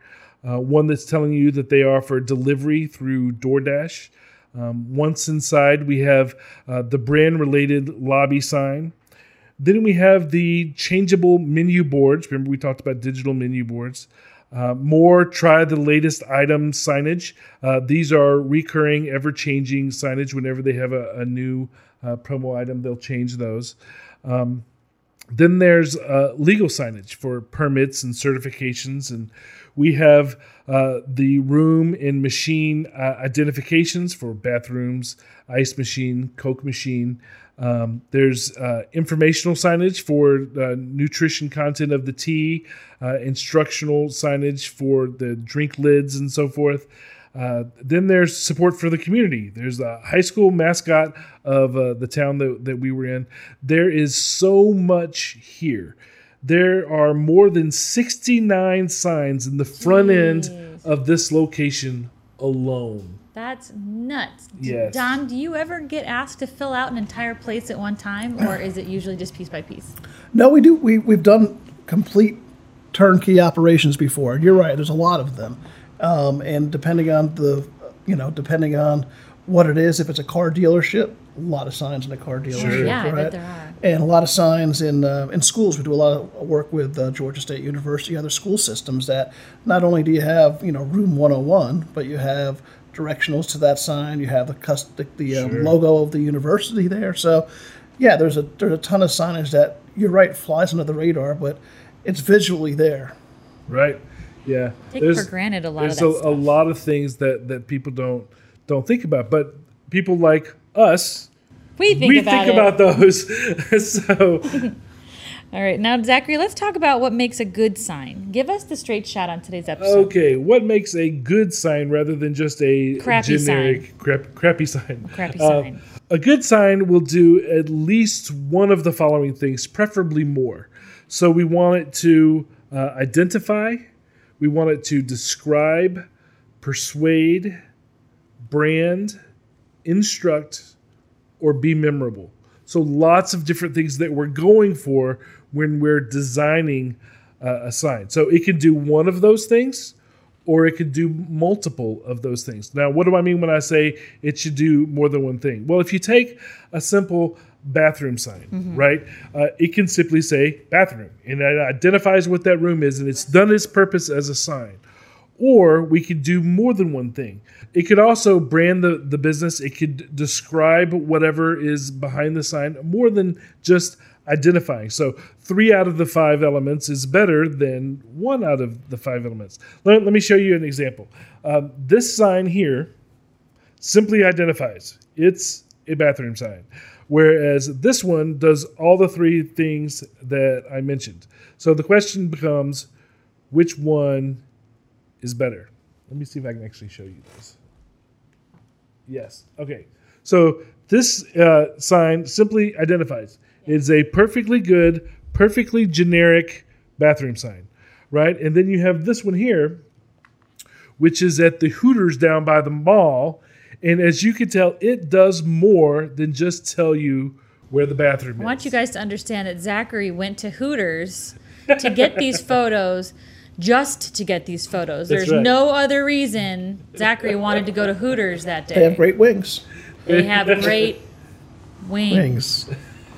Uh, one that's telling you that they offer delivery through DoorDash. Um, once inside, we have uh, the brand related lobby sign. Then we have the changeable menu boards. Remember, we talked about digital menu boards. Uh, more try the latest item signage. Uh, these are recurring, ever changing signage. Whenever they have a, a new uh, promo item, they'll change those. Um, then there's uh, legal signage for permits and certifications, and we have uh, the room and machine uh, identifications for bathrooms, ice machine, Coke machine. Um, there's uh, informational signage for nutrition content of the tea, uh, instructional signage for the drink lids and so forth. Uh, then there's support for the community. There's the high school mascot of uh, the town that, that we were in. There is so much here. There are more than 69 signs in the front end of this location alone. That's nuts. Yes. Don, do you ever get asked to fill out an entire place at one time, or is it usually just piece by piece? No, we do. We we've done complete turnkey operations before. And you're right. There's a lot of them, um, and depending on the, you know, depending on what it is, if it's a car dealership, a lot of signs in a car dealership. sure. Yeah, I bet there are. And a lot of signs in uh, in schools. We do a lot of work with uh, Georgia State University, other school systems. That not only do you have you know Room 101, but you have directionals to that sign. You have the cus- the, the um, logo of the university there. So, yeah, there's a there's a ton of signage that you're right flies under the radar, but it's visually there. right? Yeah, Take for granted a lot of there's that a, a lot of things that that people don't don't think about, but people like us, We think we about think it. about those. so All right, now Zachary, let's talk about what makes a good sign. Give us the straight shot on today's episode. okay, what makes a good sign rather than just a Crappy generic crap, crappy sign? Crappy Uh, sign. A good sign will do at least one of the following things, preferably more. So we want it to uh, identify, we want it to describe, persuade, brand, instruct, or be memorable. So lots of different things that we're going for when we're designing uh, a sign. So it can do one of those things, or it could do multiple of those things. Now, what do I mean when I say it should do more than one thing? Well, if you take a simple bathroom sign, right, uh, it can simply say bathroom, and it identifies what that room is, and it's done its purpose as a sign or we could do more than one thing. It could also brand the, the business, it could describe whatever is behind the sign more than just identifying. So, three out of the five elements is better than one out of the five elements. Let, let me show you an example. Um, this sign here simply identifies it's a bathroom sign, whereas this one does all the three things that I mentioned. So, the question becomes which one is better. Let me see if I can actually show you this. Yes. Okay. So this uh, sign simply identifies it's a perfectly good, perfectly generic bathroom sign, right? And then you have this one here, which is at the Hooters down by the mall. And as you can tell, it does more than just tell you where the bathroom is. I want you guys to understand that Zachary went to Hooters to get these photos just to get these photos. That's There's right. no other reason Zachary wanted to go to Hooters that day. They have great wings. They have great wings. Wings.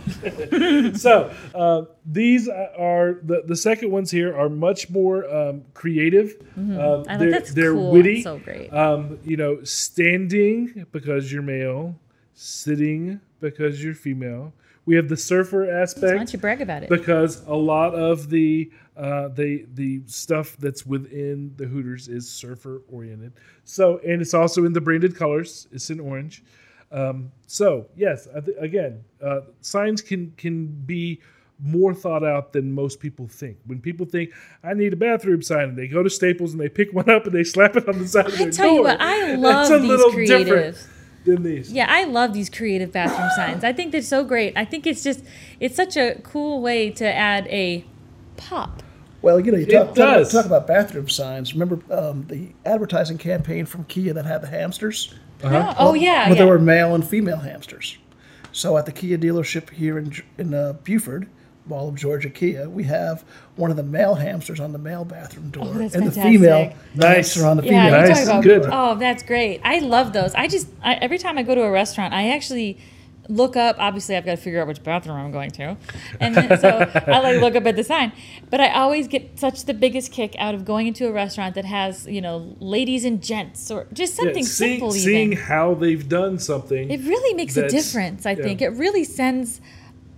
so uh, these are the, the second ones here are much more um, creative. Um, Mm-hmm. I thought they're that's they're cool. witty. That's so great. Um, you know, standing because you're male, sitting because you're female. We have the surfer aspect. Why aspect don't you brag about it? because a lot of the uh, the the stuff that's within the Hooters is surfer oriented. So and it's also in the branded colors. It's in orange. Um, so yes, again, uh, signs can can be more thought out than most people think. When people think I need a bathroom sign, and they go to Staples and they pick one up and they slap it on the side of I their tell you what, I love these creative. different than these. Yeah, I love these creative bathroom signs. I think they're so great. I think it's just it's such a cool way to add a pop Well, you know, you talk, talk, about, talk about bathroom signs. Remember um, the advertising campaign from Kia that had the hamsters? Oh, oh, yeah. Well, yeah. there were male and female hamsters. So at the Kia dealership here in in uh, Buford, Mall of Georgia Kia, we have one of the male hamsters on the male bathroom door, Oh, that's and the female Nice. hamster on the Yeah, female. you're Nice. about Good. Oh, that's great. I love those. I just I, every time I go to a restaurant, I actually look up. Obviously, I've got to figure out which bathroom I'm going to, and then, so I like look up at the sign. But I always get such the biggest kick out of going into a restaurant that has you know ladies and gents or just Yeah, something see- simple. seeing even how they've done something. it really makes a difference. I yeah. think it really sends.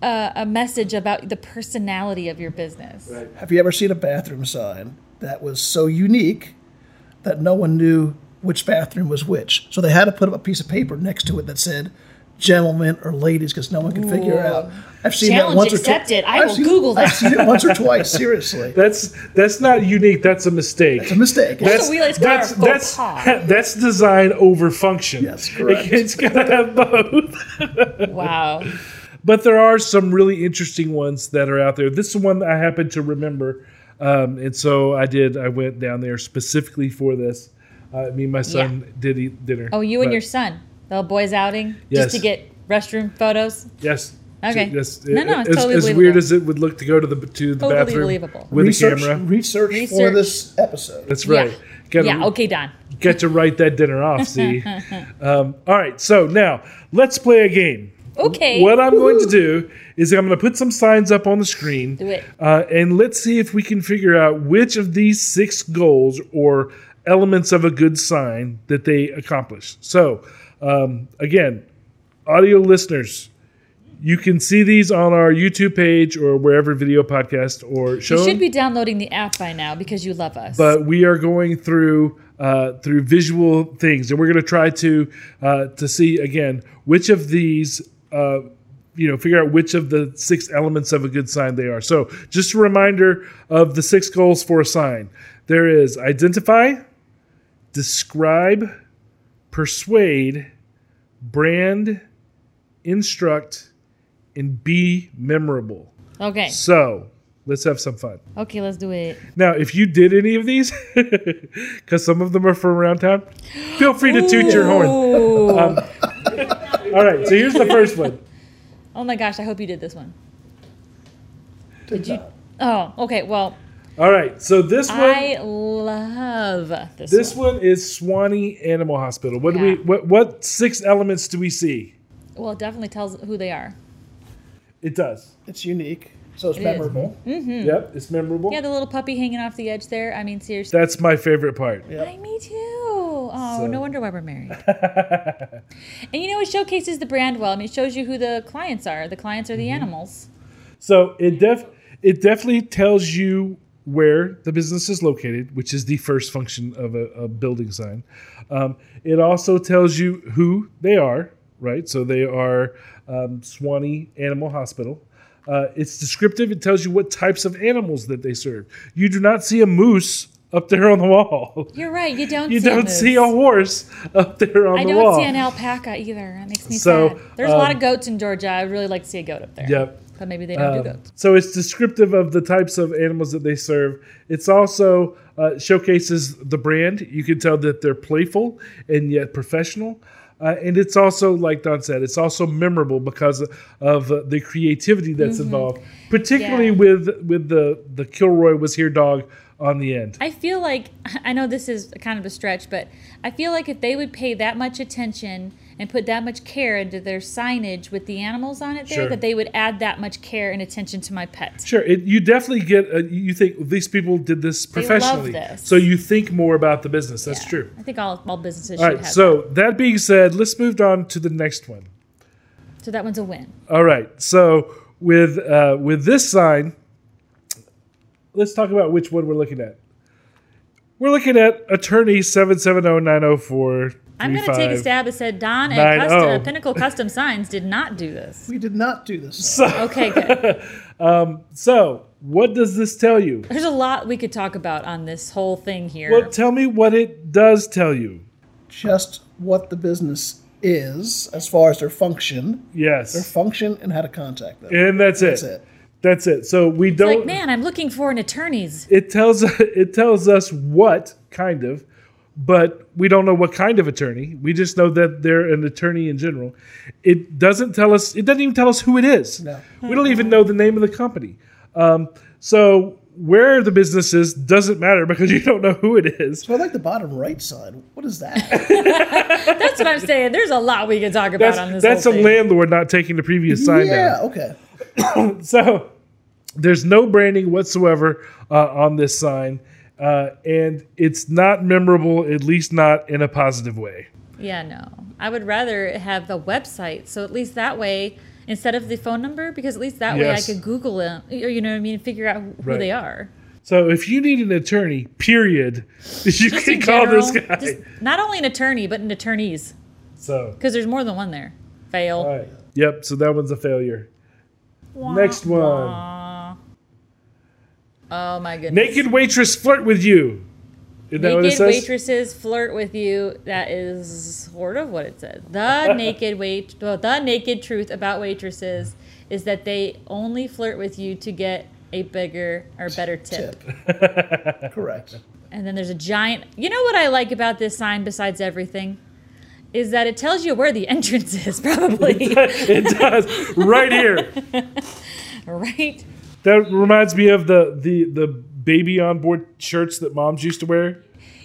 A, a message about the personality of your business. Right. Have you ever seen a bathroom sign that was so unique that no one knew which bathroom was which? So they had to put up a piece of paper next to it that said gentlemen or ladies because no one can figure it out. I've seen Challenge that once or accepted. twice. I will Google that. I've seen it once or twice. Seriously, That's that's not unique. That's a mistake. it's a mistake. That's a wheelie's that's that's, that's design over function. Yes, correct. It's gotta have both. Wow. But there are some really interesting ones that are out there. This is one that I happen to remember, um, and so I did. I went down there specifically for this. Uh, me and my son did eat dinner. Oh, you and your son, the boys outing, Yes. just to get restroom photos. yes. Okay. Yes. No, no, it's as, totally as weird as it would look to go to the to the Totally bathroom believable. with research, a camera. research, for this episode. That's right. Gotta- Yeah. Okay, Don. get to write that dinner off. See. um, all right. So now let's play a game. Okay. What I'm going to do is I'm going to put some signs up on the screen. Do it. Uh, and let's see if we can figure out which of these six goals or elements of a good sign that they accomplish. So, um, again, audio listeners, you can see these on our YouTube page or wherever video podcast or show. You should be downloading the app by now because you love us. but we are going through uh, through visual things, and we're going to try to uh, to see again which of these. Uh, you know, figure out which of the six elements of a good sign they are. So, just a reminder of the six goals for a sign. There is identify, describe, persuade, brand, instruct, and be memorable. okay. So, let's have some fun. Okay, let's do it. Now, if you did any of these, because some of them are from around town, feel free to toot your horn. Ooh. Um, all right, so here's the first one. oh my gosh, I hope you did this one. Did you? Oh, okay. Well, All right, so this one, I love this. this one. one is Suwanee Animal Hospital. What do we? What what six elements do we see? Well, it definitely tells who they are. It does. It's unique, so it's It is. memorable. Yep, it's memorable. Yeah, the little puppy hanging off the edge there. I mean, seriously. That's my favorite part. Hi, me too. Oh, So- no wonder why we're married. and you know, it showcases the brand well. I mean, it shows you who the clients are. The clients are the Mm-hmm. animals. So it def it definitely tells you where the business is located, which is the first function of a, a building sign. Um, it also tells you who they are, right? So they are um, Suwanee Animal Hospital. Uh, it's descriptive. It tells you what types of animals that they serve. You do not see a moose up there on the wall. You're right. You don't. You see a don't moose. see a horse up there on I the wall. I don't see an alpaca either. That makes me So, sad. There's a lot um, of goats in Georgia. I'd really like to see a goat up there. Yep. But maybe they don't do Um, goats. so it's descriptive of the types of animals that they serve. It's also uh, showcases the brand. You can tell that they're playful and yet professional. Uh, and it's also, like Don said, it's also memorable because of uh, the creativity that's involved, particularly Mm-hmm. Yeah. with with the the Kilroy was here dog on the end. I feel like I know this is kind of a stretch, but I feel like if they would pay that much attention and put that much care into their signage with the animals on it there, Sure. that they would add that much care and attention to my pet. Sure, it, you definitely get. Uh, you think these people did this professionally, this. so you think more about the business. That's Yeah. true. I think all, all businesses All should right. have. So that being said, let's move on to the next one. so that one's a win. All right. So with uh, with this sign, let's talk about which one we're looking at. We're looking at attorney seven seven zero nine zero four. I'm going to take a stab and said Don Nine at custom, oh. Pinnacle Custom Signs did not do this. We did not do this. So, Okay, good. Um, so what does this tell you? There's a lot we could talk about on this whole thing here. Well, tell me what it does tell you. Just what the business is as far as their function, Yes. their function, and how to contact them. and that's it. That's it. That's it. So we don't. Like, man, I'm looking for an attorney's. it tells it tells us what kind of, but we don't know what kind of attorney. We just know that they're an attorney in general. It doesn't tell us. It doesn't even tell us who it is. No. We don't even know the name of the company. Um, so where the business is doesn't matter because you don't know who it is. So I like the bottom right side. What is that? That's what I'm saying. There's a lot we can talk about on this. that's a thing. landlord not taking the previous sign yeah. down. Okay. So there's no branding whatsoever uh, on this sign, uh, and it's not memorable, at least not in a positive way. Yeah, no. I would rather have the website. So at least that way, instead of the phone number, because at least that way I could Google it, or you know what I mean, figure out who Right. they are. So if you need an attorney, period, you Just can call general, this guy. just not only an attorney, but an attorneys, so, because there's more than one there. Fail. right. Yep. So that one's a failure. Next one. Aw. Oh my goodness. Naked waitress flirt with you. Is that what it Naked says? waitresses flirt with you. That is sort of what it said. The naked wait, well, the naked truth about waitresses is that they only flirt with you to get a bigger or better tip. Tip. Correct. And then there's a giant. You know what I like about this sign besides everything? Is that it tells you where the entrance is, probably. it does. Right here. right? That reminds me of the the the baby on board shirts that moms used to wear.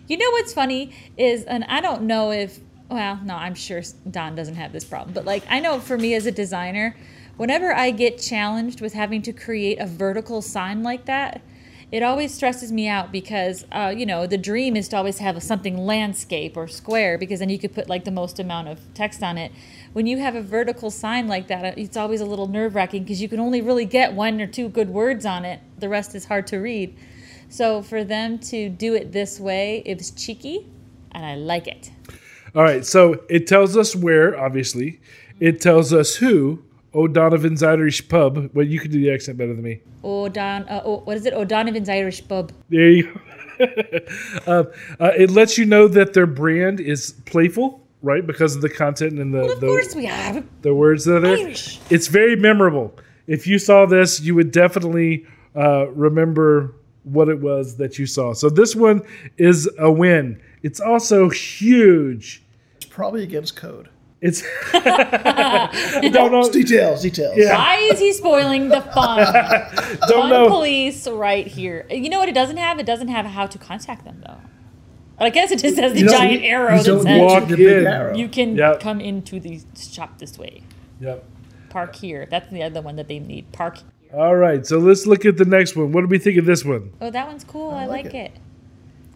You know what's funny is, and I don't know if, well, no, I'm sure Don doesn't have this problem, but like, I know for me as a designer, whenever I get challenged with having to create a vertical sign like that, it always stresses me out because, uh, you know, the dream is to always have something landscape or square because then you could put like the most amount of text on it. When you have a vertical sign like that, it's always a little nerve wracking because you can only really get one or two good words on it. The rest is hard to read. So for them to do it this way, it was cheeky, and I like it. All right, so it tells us where, obviously. It tells us who. O'Donovan's Irish Pub. Well, you can do the accent better than me. O'Don, uh, oh, what is it? O'Donovan's Irish Pub. There you go. um, uh, it lets you know that their brand is playful, right? Because of the content and the, Of the, course we are. the words that are there. Irish. It's very memorable. If you saw this, you would definitely uh, remember what it was that you saw. So this one is a win. It's also huge. It's probably against code. It's don't know. Details. Details. Yeah. Why is he spoiling the fun? Don't Fun know. police right here. You know what it doesn't have? It doesn't have how to contact them though. I guess it just has the You giant need- arrow you that says need Walk the in. arrow. you can Yep. come into the shop this way. Yep. Park here. That's the other one that they need. Park. All right, so let's look at the next one. What do we think of this one? Oh, that one's cool. I, like like, it.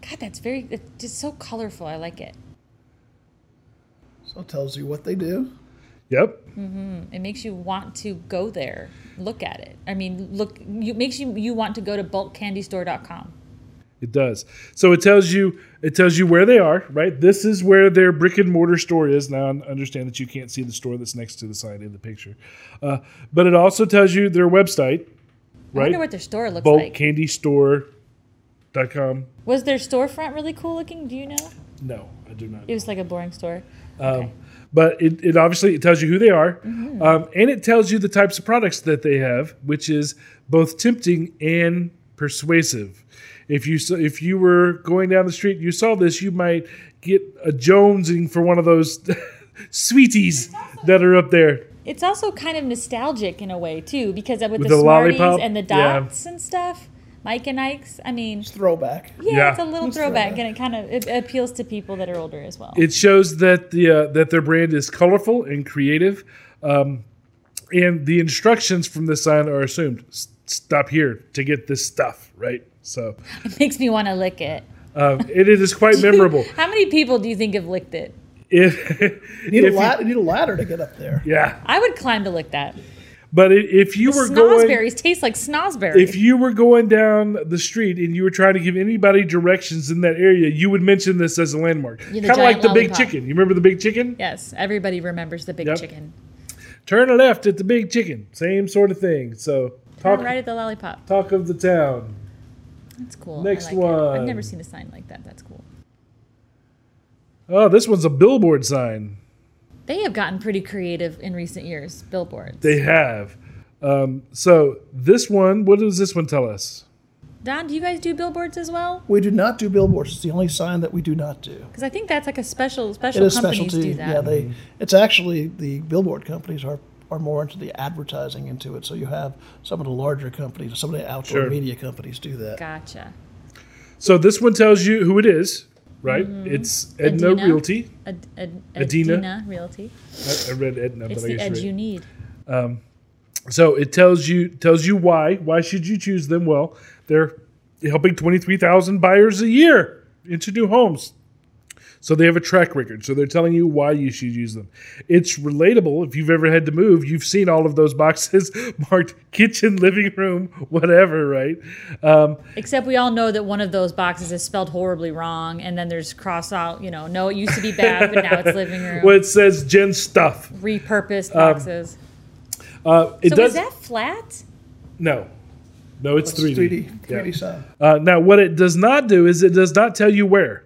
it. God, that's very. It's just so colorful. I like it. So it tells you what they do. Yep. Mm-hmm. It makes you want to go there, look at it. I mean, look, It makes you you want to go to bulkcandystore.com. It does. So it tells you it tells you where they are, right? This is where their brick and mortar store is. Now I understand that you can't see the store that's next to the sign in the picture, uh, but it also tells you their website, Right? I wonder what their store looks like. Bulkcandystore.com. Was their storefront really cool looking? Do you know? No, I do not. It was like a boring store. Um, but it, it obviously it tells you who they are, Mm-hmm. um, and it tells you the types of products that they have, which is both tempting and persuasive. If you saw, if you were going down the street, and you saw this, you might get a jonesing for one of those sweeties that are up there. It's also kind of nostalgic in a way too, because with, With the, the Smarties lollipop? and the Yeah. dots and stuff, Mike and Ike's. I mean, Throwback. yeah, Yeah. it's a little It's throwback, throwback. and it kind of it appeals to people that are older as well. It shows that the uh, that their brand is colorful and creative, um, and the instructions from the sign are assumed. S- Stop here to get this stuff, right? So It makes me want to lick it. um, it is quite memorable. How many people do you think have licked it? If, You need, a if you- lad- you need a ladder to get up there. yeah, I would climb to lick that. but if you were going, Snozzberries taste like snozzberries. if you were going down the street and you were trying to give anybody directions in that area, you would mention this as a landmark, kind of like giant the big chicken. You remember the big chicken? yes, everybody remembers the big Yep. chicken. Turn left at the big chicken. Same sort of thing. So Turn talk right at the lollipop. talk of the town. That's cool. Next I like It. I've never seen a sign like that. That's cool. Oh, this one's a billboard sign. They have gotten pretty creative in recent years. Billboards. They have. Um, so this one, what does this one tell us? Don, do you guys do billboards as well? We do not do billboards. It's the only sign that we do not do. Because I think that's like a special It special is companies specialty. that. Yeah, they. It's actually the billboard companies are are more into the advertising into it. So you have some of the larger companies, some of the outdoor Sure. media companies do that. Gotcha. So this one tells you who it is, right? Mm-hmm. It's Edna Adina. Realty. Ad, ad, Adina. Adina Realty. I, I read Edna, It's but I the guess edge you're you need. Um, so it tells you tells you why. Why should you choose them? Well, they're helping twenty three thousand buyers a year into new homes. So they have a track record. So they're telling you why you should use them. It's relatable. If you've ever had to move, you've seen all of those boxes marked kitchen, living room, whatever, right? Um, Except we all know that one of those boxes is spelled horribly wrong, and then there's cross out. You know, no, it used to be bad, but now it's living room. well, it says Jen Stuff. Repurposed boxes. Uh, it so does is that flat? no, no, it's It's 3D. 3D, 3D sign. Uh, now, what it does not do is it does not tell you where.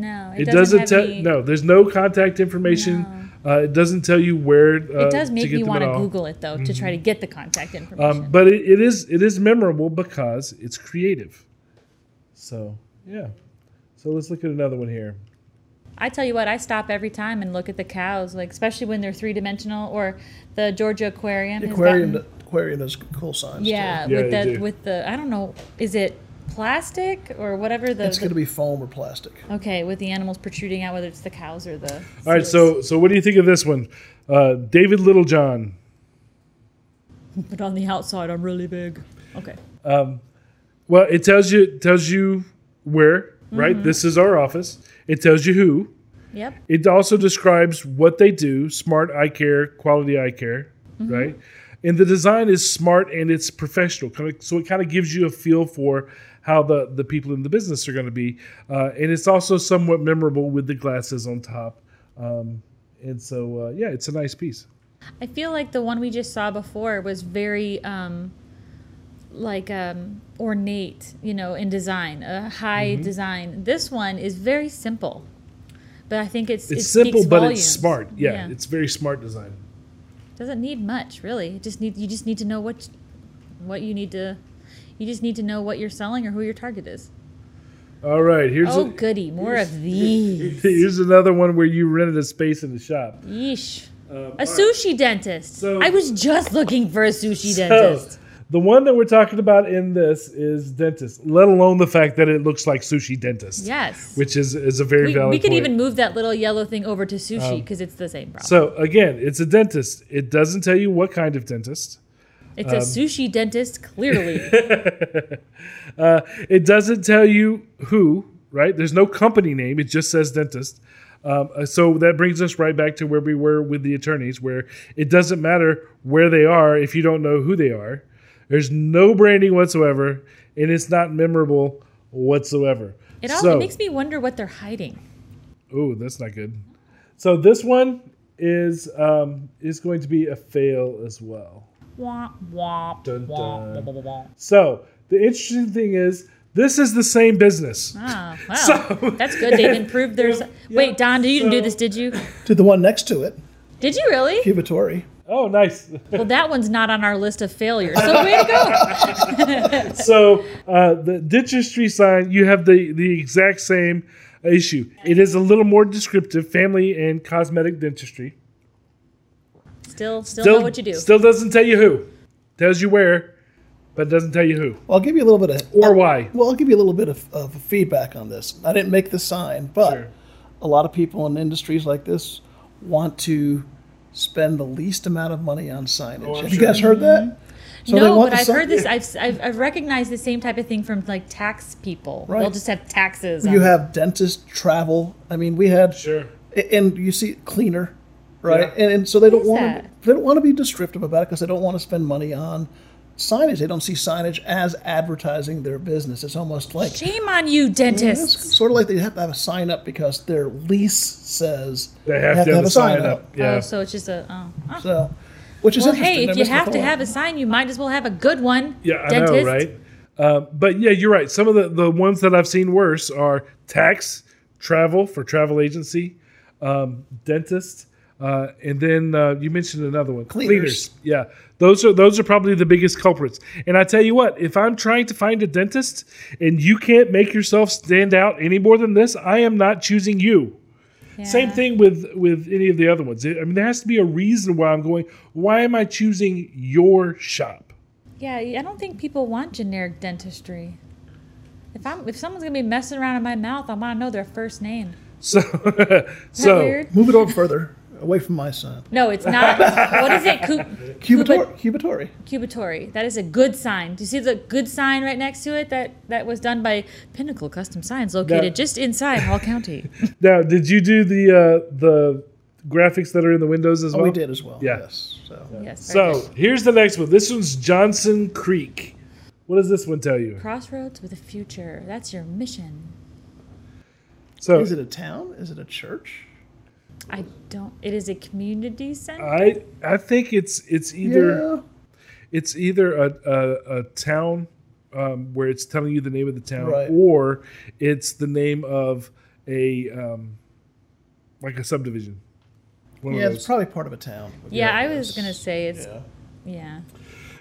No, it, It doesn't, doesn't, have tell. any, No, there's no contact information. Uh, it doesn't tell you where. Uh, It does to make get me want to. Google it though to try to get the contact information. Um, but it, it is it is memorable because it's creative. So yeah. So let's look at another one here. I tell you what, I stop every time and look at the cows, like especially when they're three dimensional, or the Georgia Aquarium. The aquarium, gotten- aquarium does cool signs. too. yeah, Yeah, with the do. with the I don't know, is it plastic or whatever the, It's the- going to be foam or plastic. okay with the animals protruding out, whether it's the cows or the. All right. seals. So so what do you think of this one? Uh, David Littlejohn. but on the outside, I'm really big. Okay. Um, Well, it tells you tells you where. Right. Mm-hmm. This is our office. It tells you who. Yep. It also describes what they do smart eye care, quality eye care, Mm-hmm. right? And the design is smart and it's professional. So it kind of gives you a feel for how the, the people in the business are going to be. Uh, and it's also somewhat memorable with the glasses on top. Um, and so, uh, yeah, it's a nice piece. I feel like the one we just saw before was very um, like um, ornate, you know, in design, a high Mm-hmm. design. This one is very simple, but I think it's It's it simple, but volumes. it's smart. Yeah, it's very smart design. doesn't need much really. It just need you just need to know what what you need to. You just need to know what you're selling or who your target is. All right, here's Oh, a, goody! More of these. here's another one where you rented a space in the shop. Yeesh. Um, A sushi dentist. So- I was just looking for a sushi So, dentist. the one that we're talking about in this is dentist, let alone the fact that it looks like sushi dentist. Yes. Which is, is a very we, valid we can point. even move that little yellow thing over to sushi because it's the same problem. So again, it's a dentist. It doesn't tell you what kind of dentist. It's um, a sushi dentist, clearly. It doesn't tell you who, right? There's no company name. It just says dentist. Um, uh, so that brings us right back to where we were with the attorneys, where it doesn't matter where they are if you don't know who they are. There's no branding whatsoever, and it's not memorable whatsoever. It all so, it makes me wonder what they're hiding. Oh, that's not good. So this one is um, is going to be a fail as well. Wah, wah, Dun, wah, dun. wah, wah, wah, wah. So the interesting thing is, this is the same business. Ah, wow. So- That's good. They've improved theirs. Wait, Don, you didn't do this, did you? To the one next to it, Did you really? Cubatory. Oh, nice. Well, that one's not on our list of failures. So way to go. so uh, the dentistry sign, you have the the exact same issue. It is a little more descriptive, family and cosmetic dentistry. Still, still, know what you do. Still doesn't tell you who. Tells you where, but doesn't tell you who Well, I'll give you a little bit of or why. Well, I'll give you a little bit of, of feedback on this. I didn't make the sign, but Sure. a lot of people in industries like this want to spend the least amount of money on signage. Oh, I'm Have you guys heard that? So no, but I've sign- heard this. I've, I've I've recognized the same type of thing from like tax people. Right. They'll just have taxes. You on- have dentist travel. I mean, we had Sure. and you see cleaner, right? Yeah. And, and so they don't want to they don't want to be descriptive about it because they don't want to spend money on signage. They don't see signage as advertising their business. It's almost like Shame on you, it's dentists. sort of like they have to have a sign up because their lease says They have, to have, a sign up. Yeah. Oh, so it's just a. Oh. Oh. So, which is Well, interesting. hey, They're if you have to have a sign, you might as well have a good one. Yeah, I dentist. know, right? Uh, but yeah, you're right. Some of the, the ones that I've seen worse are tax, travel for travel agency, um, dentist, Uh, and then uh, you mentioned another one, Cleaners. Yeah, those are those are probably the biggest culprits. And I tell you what, if I'm trying to find a dentist and you can't make yourself stand out any more than this, I am not choosing you. Same thing with with any of the other ones. I mean, there has to be a reason why I'm going. Why am I choosing your shop? Yeah, I don't think people want generic dentistry. If I'm if someone's gonna be messing around in my mouth, I want to know their first name. So, so weird? Move it over further, away from my son. No, it's not. what is it? Cu- Cubator- Cubatori. Cubatory. That is a good sign. Do you see the good sign right next to it? That that was done by Pinnacle Custom Signs, located Yeah. just inside Hall County. now, did you do the uh, the graphics that are in the windows as Oh, well? we did as well. Yeah. Yes. So Yes. So good. here's the next one. This one's Johnson Creek. What does this one tell you? Crossroads with a future. That's your mission. So is it a town? Is it a church? I don't. It is a community center. I I think it's it's either yeah. it's either a a, a town um, where it's telling you the name of the town, Right. or it's the name of a um, like a subdivision. One Yeah, it's probably part of a town. yeah, I was gonna say it's. Yeah. Yeah.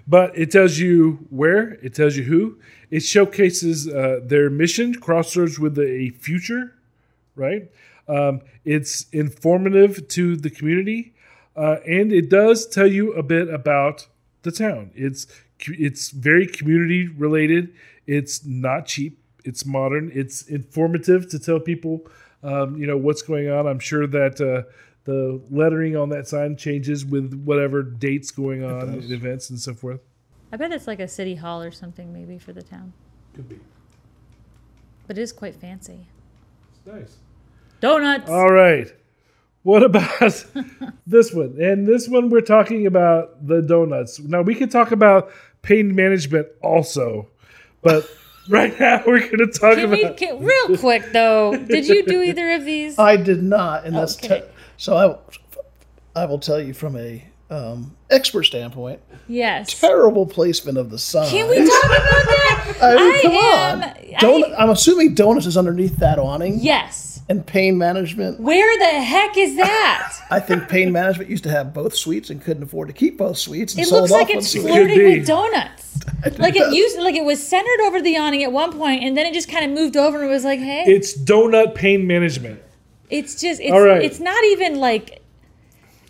But it tells you where, it tells you who. It showcases uh, their mission, Crossroads with a future, right? Um, it's informative to the community, uh, and it does tell you a bit about the town. It's it's very community related. It's not cheap. It's modern. It's informative to tell people, um, you know, what's going on. I'm sure that uh, the lettering on that sign changes with whatever dates going on, and events, and so forth. I bet it's like a city hall or something, maybe for the town. Could be. But it is quite fancy. It's nice. Donuts. All right. What about this one? And this one, we're talking about the donuts. Now, we could talk about pain management also, but right now we're going to talk Can we, about. can, real quick though, did you do either of these? I did not, and that's Okay. te- so. I, I will tell you from a um, expert standpoint, yes. terrible placement of the sign. Can we talk about that? I mean, come am- on. I- Donut, I'm assuming donuts is underneath that awning, Yes. And pain management. Where the heck is that? I think pain management used to have both suites and couldn't afford to keep both suites. And It sold looks like one it's suite. flirting with donuts. Like it used, like it was centered over the awning at one point, and then it just kind of moved over and it was like, "Hey, It's donut pain management. it's just, it's, All right. it's not even like,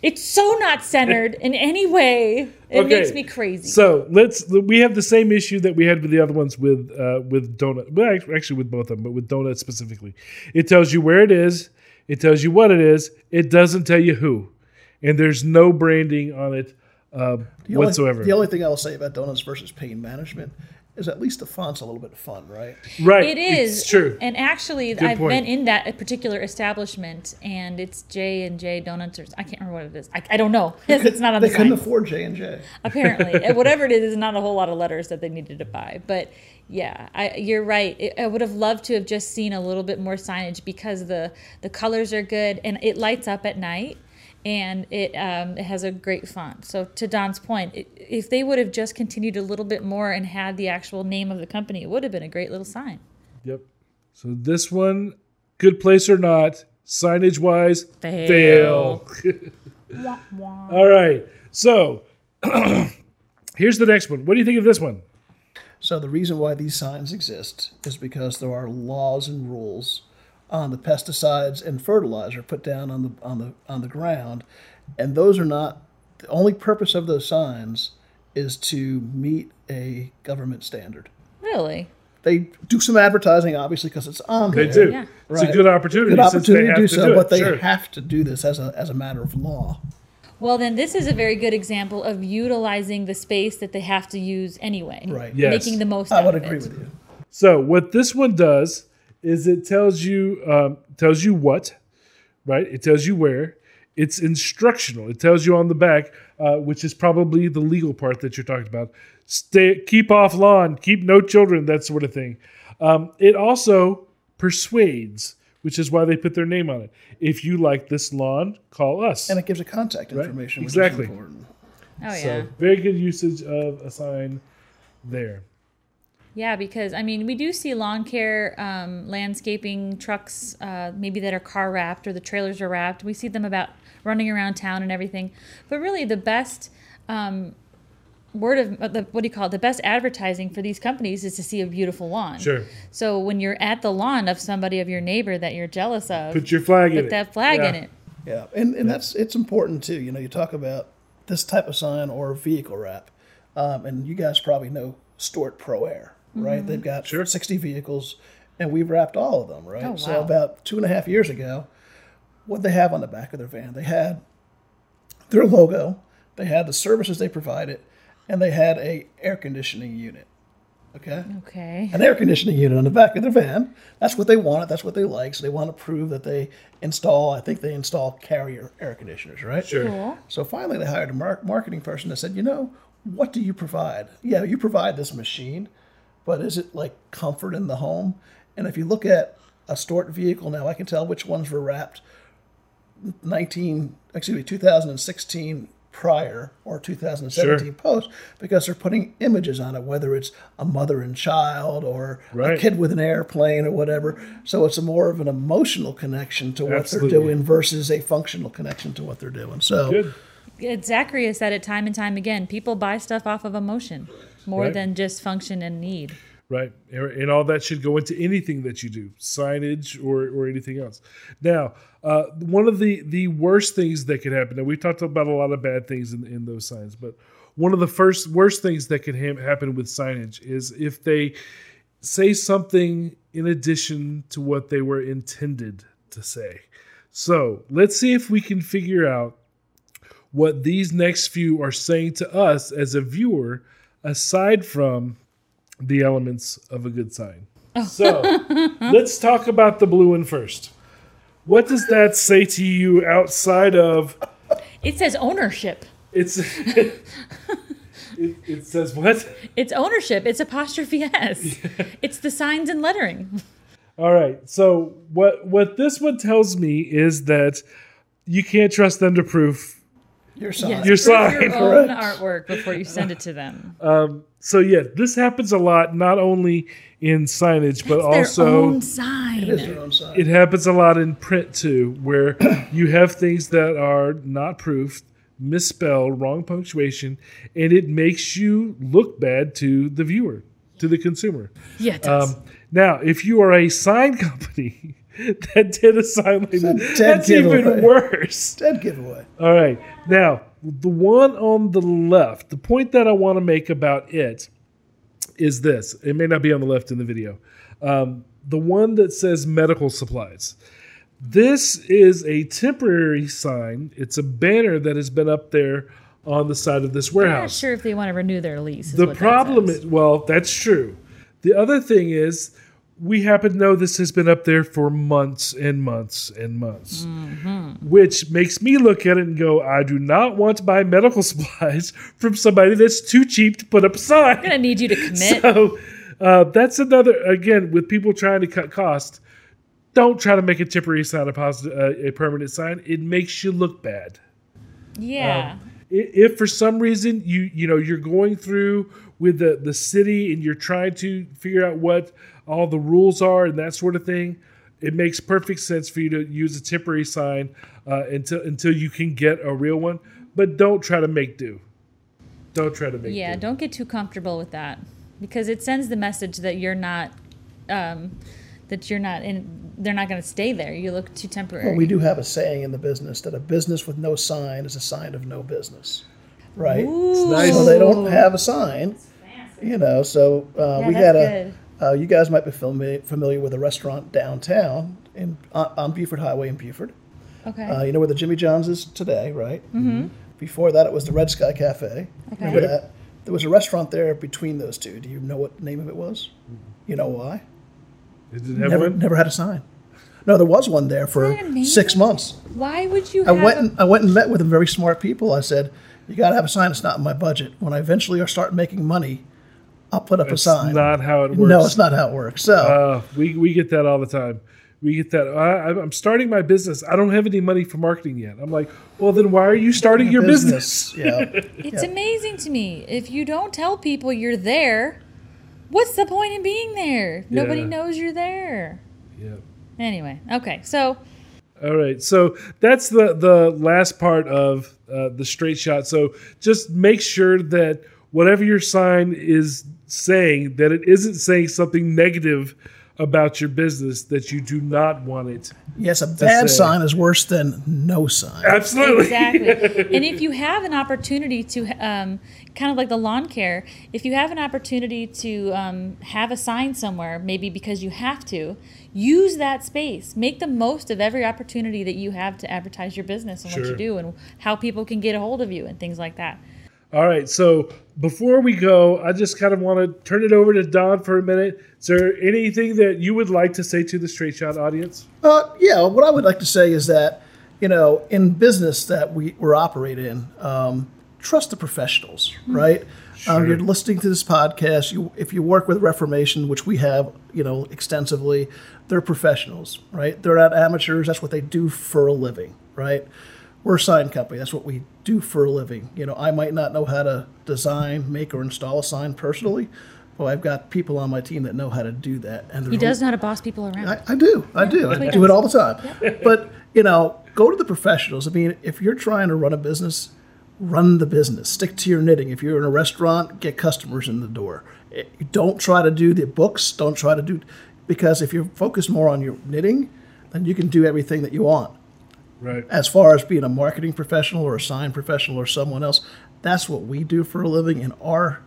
it's so not centered in any way. It Okay. makes me crazy." So let's. We have the same issue that we had with the other ones with uh, with donut. Well, actually, with both of them, but with donut specifically, it tells you where it is. It tells you what it is. It doesn't tell you who, and there's no branding on it uh, The only- whatsoever. the only thing I will say about donuts versus pain management is at least the font's a little bit fun, right? right? It is It's true. and actually, I've point. been in that particular establishment, and it's J and J Donuts, or I can't remember what it is. I, I don't know. it's not on They the couldn't sign. afford J and J. apparently whatever it is is not a whole lot of letters that they needed to buy but yeah I, you're right it, i would have loved to have just seen a little bit more signage because the the colors are good and it lights up at night and it, um, it has a great font so to don's point it, if they would have just continued a little bit more and had the actual name of the company it would have been a great little sign Yep. So this one, good place or not, signage wise, Fail. fail. All right. So here's the next one. What do you think of this one? So the reason why these signs exist is because there are laws and rules on the pesticides and fertilizer put down on the on the on the ground, and those are not the only purpose of those signs is to meet a government standard. really They do some advertising, obviously, because it's on They there. do. Yeah. It's a good opportunity. Good since they opportunity to have do to so, do it. but they Sure. have to do this as a as a matter of law. well then this is a very good example of utilizing the space that they have to use anyway Right. Yes. making the most I out would of agree it. with you. So what this one does is it tells you um, tells you what, right? It tells you where. It's instructional. It tells you on the back, uh, which is probably the legal part that you're talking about. Stay, keep off lawn, keep no children, that sort of thing. Um, it also persuades, which is why they put their name on it. If you like this lawn, call us. And it gives a contact information, which Exactly. is important. oh So yeah very good usage of a sign there. Yeah, because I mean, we do see lawn care, um, landscaping trucks, uh, maybe that are car wrapped or the trailers are wrapped. We see them about running around town and everything. But really, the best um, word of uh, the, what do you call it? The best advertising for these companies is to see a beautiful lawn. Sure. So when you're at the lawn of somebody of your neighbor that you're jealous of, Put your flag in it. put it. that flag Yeah. in it. Yeah, and, and that's it's important too. You know, you talk about this type of sign or vehicle wrap, um, and you guys probably know Stort Pro Air, right? Mm-hmm. They've got Sure. 60 vehicles, and we've wrapped all of them, right? Oh, So about two and a half years ago, what they have on the back of their van, they had their logo, they had the services they provided, and they had a air conditioning unit. Okay Okay. an air conditioning unit on the back of their van. That's what they wanted. That's what they like. So they want to prove that they install. I think they install carrier air conditioners, right? Sure. Cool. So finally, they hired a marketing person that said, you know, what do you provide? Yeah, you provide this machine, but is it like comfort in the home? And if you look at a Stort vehicle now, I can tell which ones were wrapped 19, excuse me, 2016 prior or 2017 Sure. post because they're putting images on it, whether it's a mother and child or Right. a kid with an airplane or whatever. So it's a more of an emotional connection to what Absolutely. they're doing versus a functional connection to what they're doing. So Good. Zachary has said it time and time again. People buy stuff off of emotion more Right. than just function and need. Right. And all that should go into anything that you do, signage or, or anything else. Now, uh, one of the, the worst things that could happen, and we've talked about a lot of bad things in, in those signs, but one of the first worst things that could ha- happen with signage is if they say something in addition to what they were intended to say. So let's see if we can figure out what these next few are saying to us as a viewer, aside from the elements of a good sign. Oh. So let's talk about the blue one first. What does that say to you outside of It says ownership. it's it, it says what? It's ownership. It's apostrophe S. it's the signs and lettering. All right. So what what this one tells me is that you can't trust them to proof. Your sign. Yes, Your prove sign, your own artwork before you send it to them. So yeah, this happens a lot, not only in signage, but Their also own sign. It is your own sign. it happens a lot in print too, where you have things that are not proofed, misspelled, wrong punctuation, and it makes you look bad to the viewer, to the consumer. Yeah, it does. Um, now, if you are a sign company that did a sign like that, dead that's even worse. Dead giveaway. All right. Now, the one on the left, the point that I want to make about it is this. It may not be on the left in the video. Um, the one that says medical supplies. This is a temporary sign. It's a banner that has been up there on the side of this warehouse. I'm not sure if they want to renew their lease. is The what that problem says. is, well, that's true. The other thing is, we happen to know this has been up there for months and months and months, Mm-hmm. which makes me look at it and go, I do not want to buy medical supplies from somebody that's too cheap to put up a sign. I'm gonna need you to commit. So uh, that's another, again, with people trying to cut cost, don't try to make a temporary sign a, positive, uh, a permanent sign. It makes you look bad yeah. i- if for some reason you you know you're going through with the the city and you're trying to figure out what all the rules are and that sort of thing it makes perfect sense for you to use a temporary sign uh, until until you can get a real one. But don't try to make do. Don't try to make yeah. do. Don't get too comfortable with that. Because it sends the message that you're not, um, that you're not in. They're not going to stay there. You look too temporary. Well, we do have a saying in the business that a business with no sign is a sign of no business, right? nice. So they don't have a sign, you know. So uh, Yeah, we had a. Uh, you guys might be familiar familiar with a restaurant downtown in on, on Buford Highway in Buford. okay. Uh, you know where the Jimmy John's is today, right? Mm-hmm. Before that, it was the Red Sky Cafe. Okay. Remember that? There was a restaurant there between those two. Do you know what the name of it was? You know why? It didn't have Never, one? never had a sign. No, there was one there for Isn't that amazing? six months. Why would you? I Have went and I went and met with them, very smart people. I said, "You got to have a sign. It's not in my budget. When I eventually start making money, I'll put up It's a sign." not how it works no, it's not how it works. So Uh, we we get that all the time. We get that. I, I'm starting my business. I don't have any money for marketing yet. I'm like, well, then why are you starting your business? yeah, It's amazing to me. If you don't tell people you're there, what's the point in being there? Nobody knows you're there. Yeah. Anyway, okay. So All right, so that's the the last part of uh, the straight shot. So just make sure that whatever your sign is saying, that it isn't saying something negative about your business that you do not want it. Yes, a bad say- sign is worse than no sign. Absolutely. Exactly. and if you have an opportunity to, um, kind of like the lawn care, if you have an opportunity to um, have a sign somewhere, maybe because you have to, use that space. Make the most of every opportunity that you have to advertise your business and what you do and how people can get a hold of you and things like that. All right, so before we go, I just kind of want to turn it over to Don for a minute. Is there anything that you would like to say to the straight shot audience? Uh, yeah, what I would like to say is that, you know, in business that we, we're operating in, um, trust the professionals, right? Um, you're listening to this podcast. You, if you work with Reformation, which we have, you know, extensively, they're professionals, right? They're not amateurs. That's what they do for a living, right? We're a sign company. That's what we do for a living. You know, I might not know how to design, make, or install a sign personally, but I've got people on my team that know how to do that. And He does know how to boss people around. I, I do. I do. I do it all the time. But, you know, go to the professionals. I mean, if you're trying to run a business, run the business. Stick to your knitting. If you're in a restaurant, get customers in the door. Eh, Don't try to do the books. Don't try to do, because if you're focused more on your knitting, then you can do everything that you want. Right. As far as being a marketing professional or a sign professional or someone else, that's what we do for a living. And our,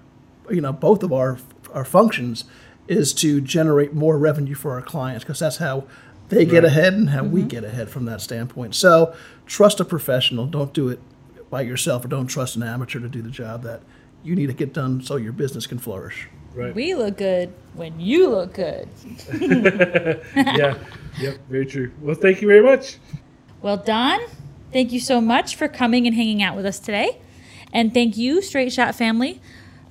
you know, both of our our functions is to generate more revenue for our clients because that's how they get Right. ahead and how we mm-hmm. get ahead from that standpoint. So trust a professional. Don't do it by yourself or don't trust an amateur to do the job that you need to get done so your business can flourish. Right. We look good when you look good. yeah. Yep. Very true. Well, thank you very much. Well, Don, thank you so much for coming and hanging out with us today. And thank you, Straight Shot family.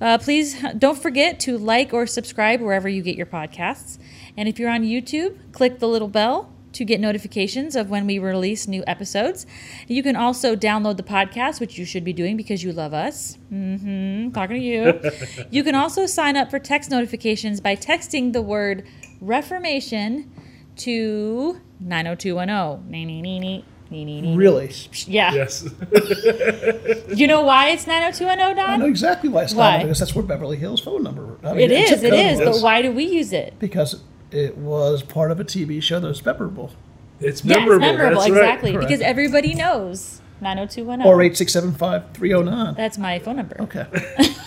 Uh, please don't forget to like or subscribe wherever you get your podcasts. And if you're on YouTube, click the little bell to get notifications of when we release new episodes. You can also download the podcast, which you should be doing because you love us. hmm talking to you. you can also sign up for text notifications by texting the word Reformation to 90210. Nee, nee, nee, nee, nee, nee, nee. Really? Yeah. Yes. You know why it's 90210, I know exactly why it's Why? not because that's where Beverly Hills phone number. I mean, It the is, zip it code is. was. But why do we use it? Because it was part of a TV show that was memorable. It's memorable. Yes, memorable. memorable, That's exactly. Correct. Because everybody knows 90210. Or 8675309. That's my phone number. Okay.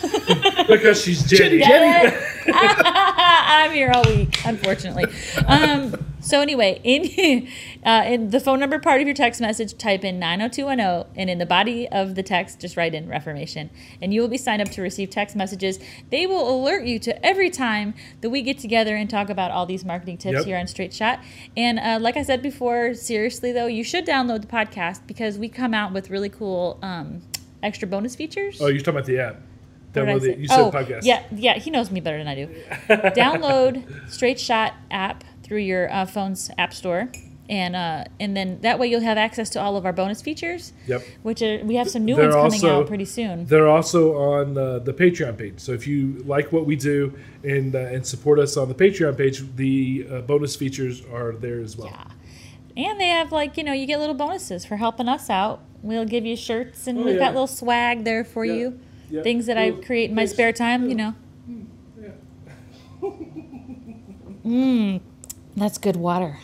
Because she's Jenny. I'm here all week, unfortunately. Um, so anyway, in uh, in the phone number part of your text message, type in 90210, and in the body of the text, just write in Reformation, and you will be signed up to receive text messages. They will alert you to every time that we get together and talk about all these marketing tips Yep. here on Straight Shot. And uh, like I said before, seriously though, you should download the podcast because we come out with really cool um, extra bonus features. Oh, you're talking about the app. Download it. You said oh, podcast. Yeah, yeah, he knows me better than I do. Download Straight Shot app through your uh, phone's app store, and uh, and then that way you'll have access to all of our bonus features. Yep. Which are we have some new They're ones coming also- out pretty soon. They're also on uh, the Patreon page. So if you like what we do and uh, and support us on the Patreon page, the uh, bonus features are there as well. Yeah and they have like you know you get little bonuses for helping us out. We'll give you shirts, and Oh, we've yeah. got little swag there for Yeah. you. Yeah. Things that I create in my spare time, you know. Yeah. Mmm, that's good water.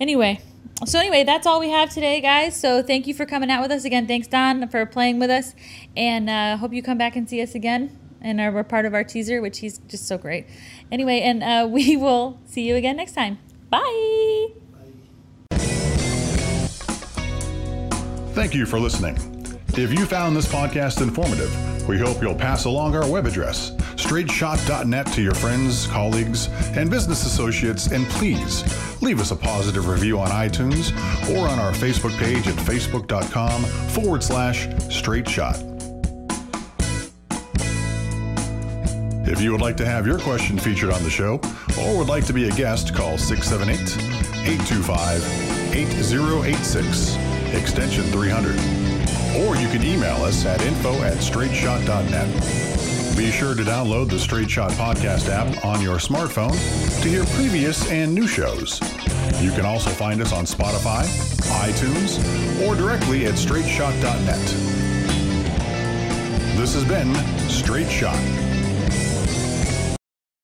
Anyway, so anyway, that's all we have today, guys. So thank you for coming out with us again. Thanks, Don, for playing with us, and uh, hope you come back and see us again. And are we're part of our teaser, which he's just so great. Anyway, and uh, we will see you again next time. Bye. Thank you for listening. If you found this podcast informative, we hope you'll pass along our web address, straightshot.net, to your friends, colleagues, and business associates, and please leave us a positive review on iTunes or on our Facebook page at facebook.com forward slash straightshot. If you would like to have your question featured on the show or would like to be a guest, call 678 825 8086, extension 300. Or you can email us at info at straightshot.net. Be sure to download the Straight Shot Podcast app on your smartphone to hear previous and new shows. You can also find us on Spotify, iTunes, or directly at straightshot.net. This has been Straight Shot.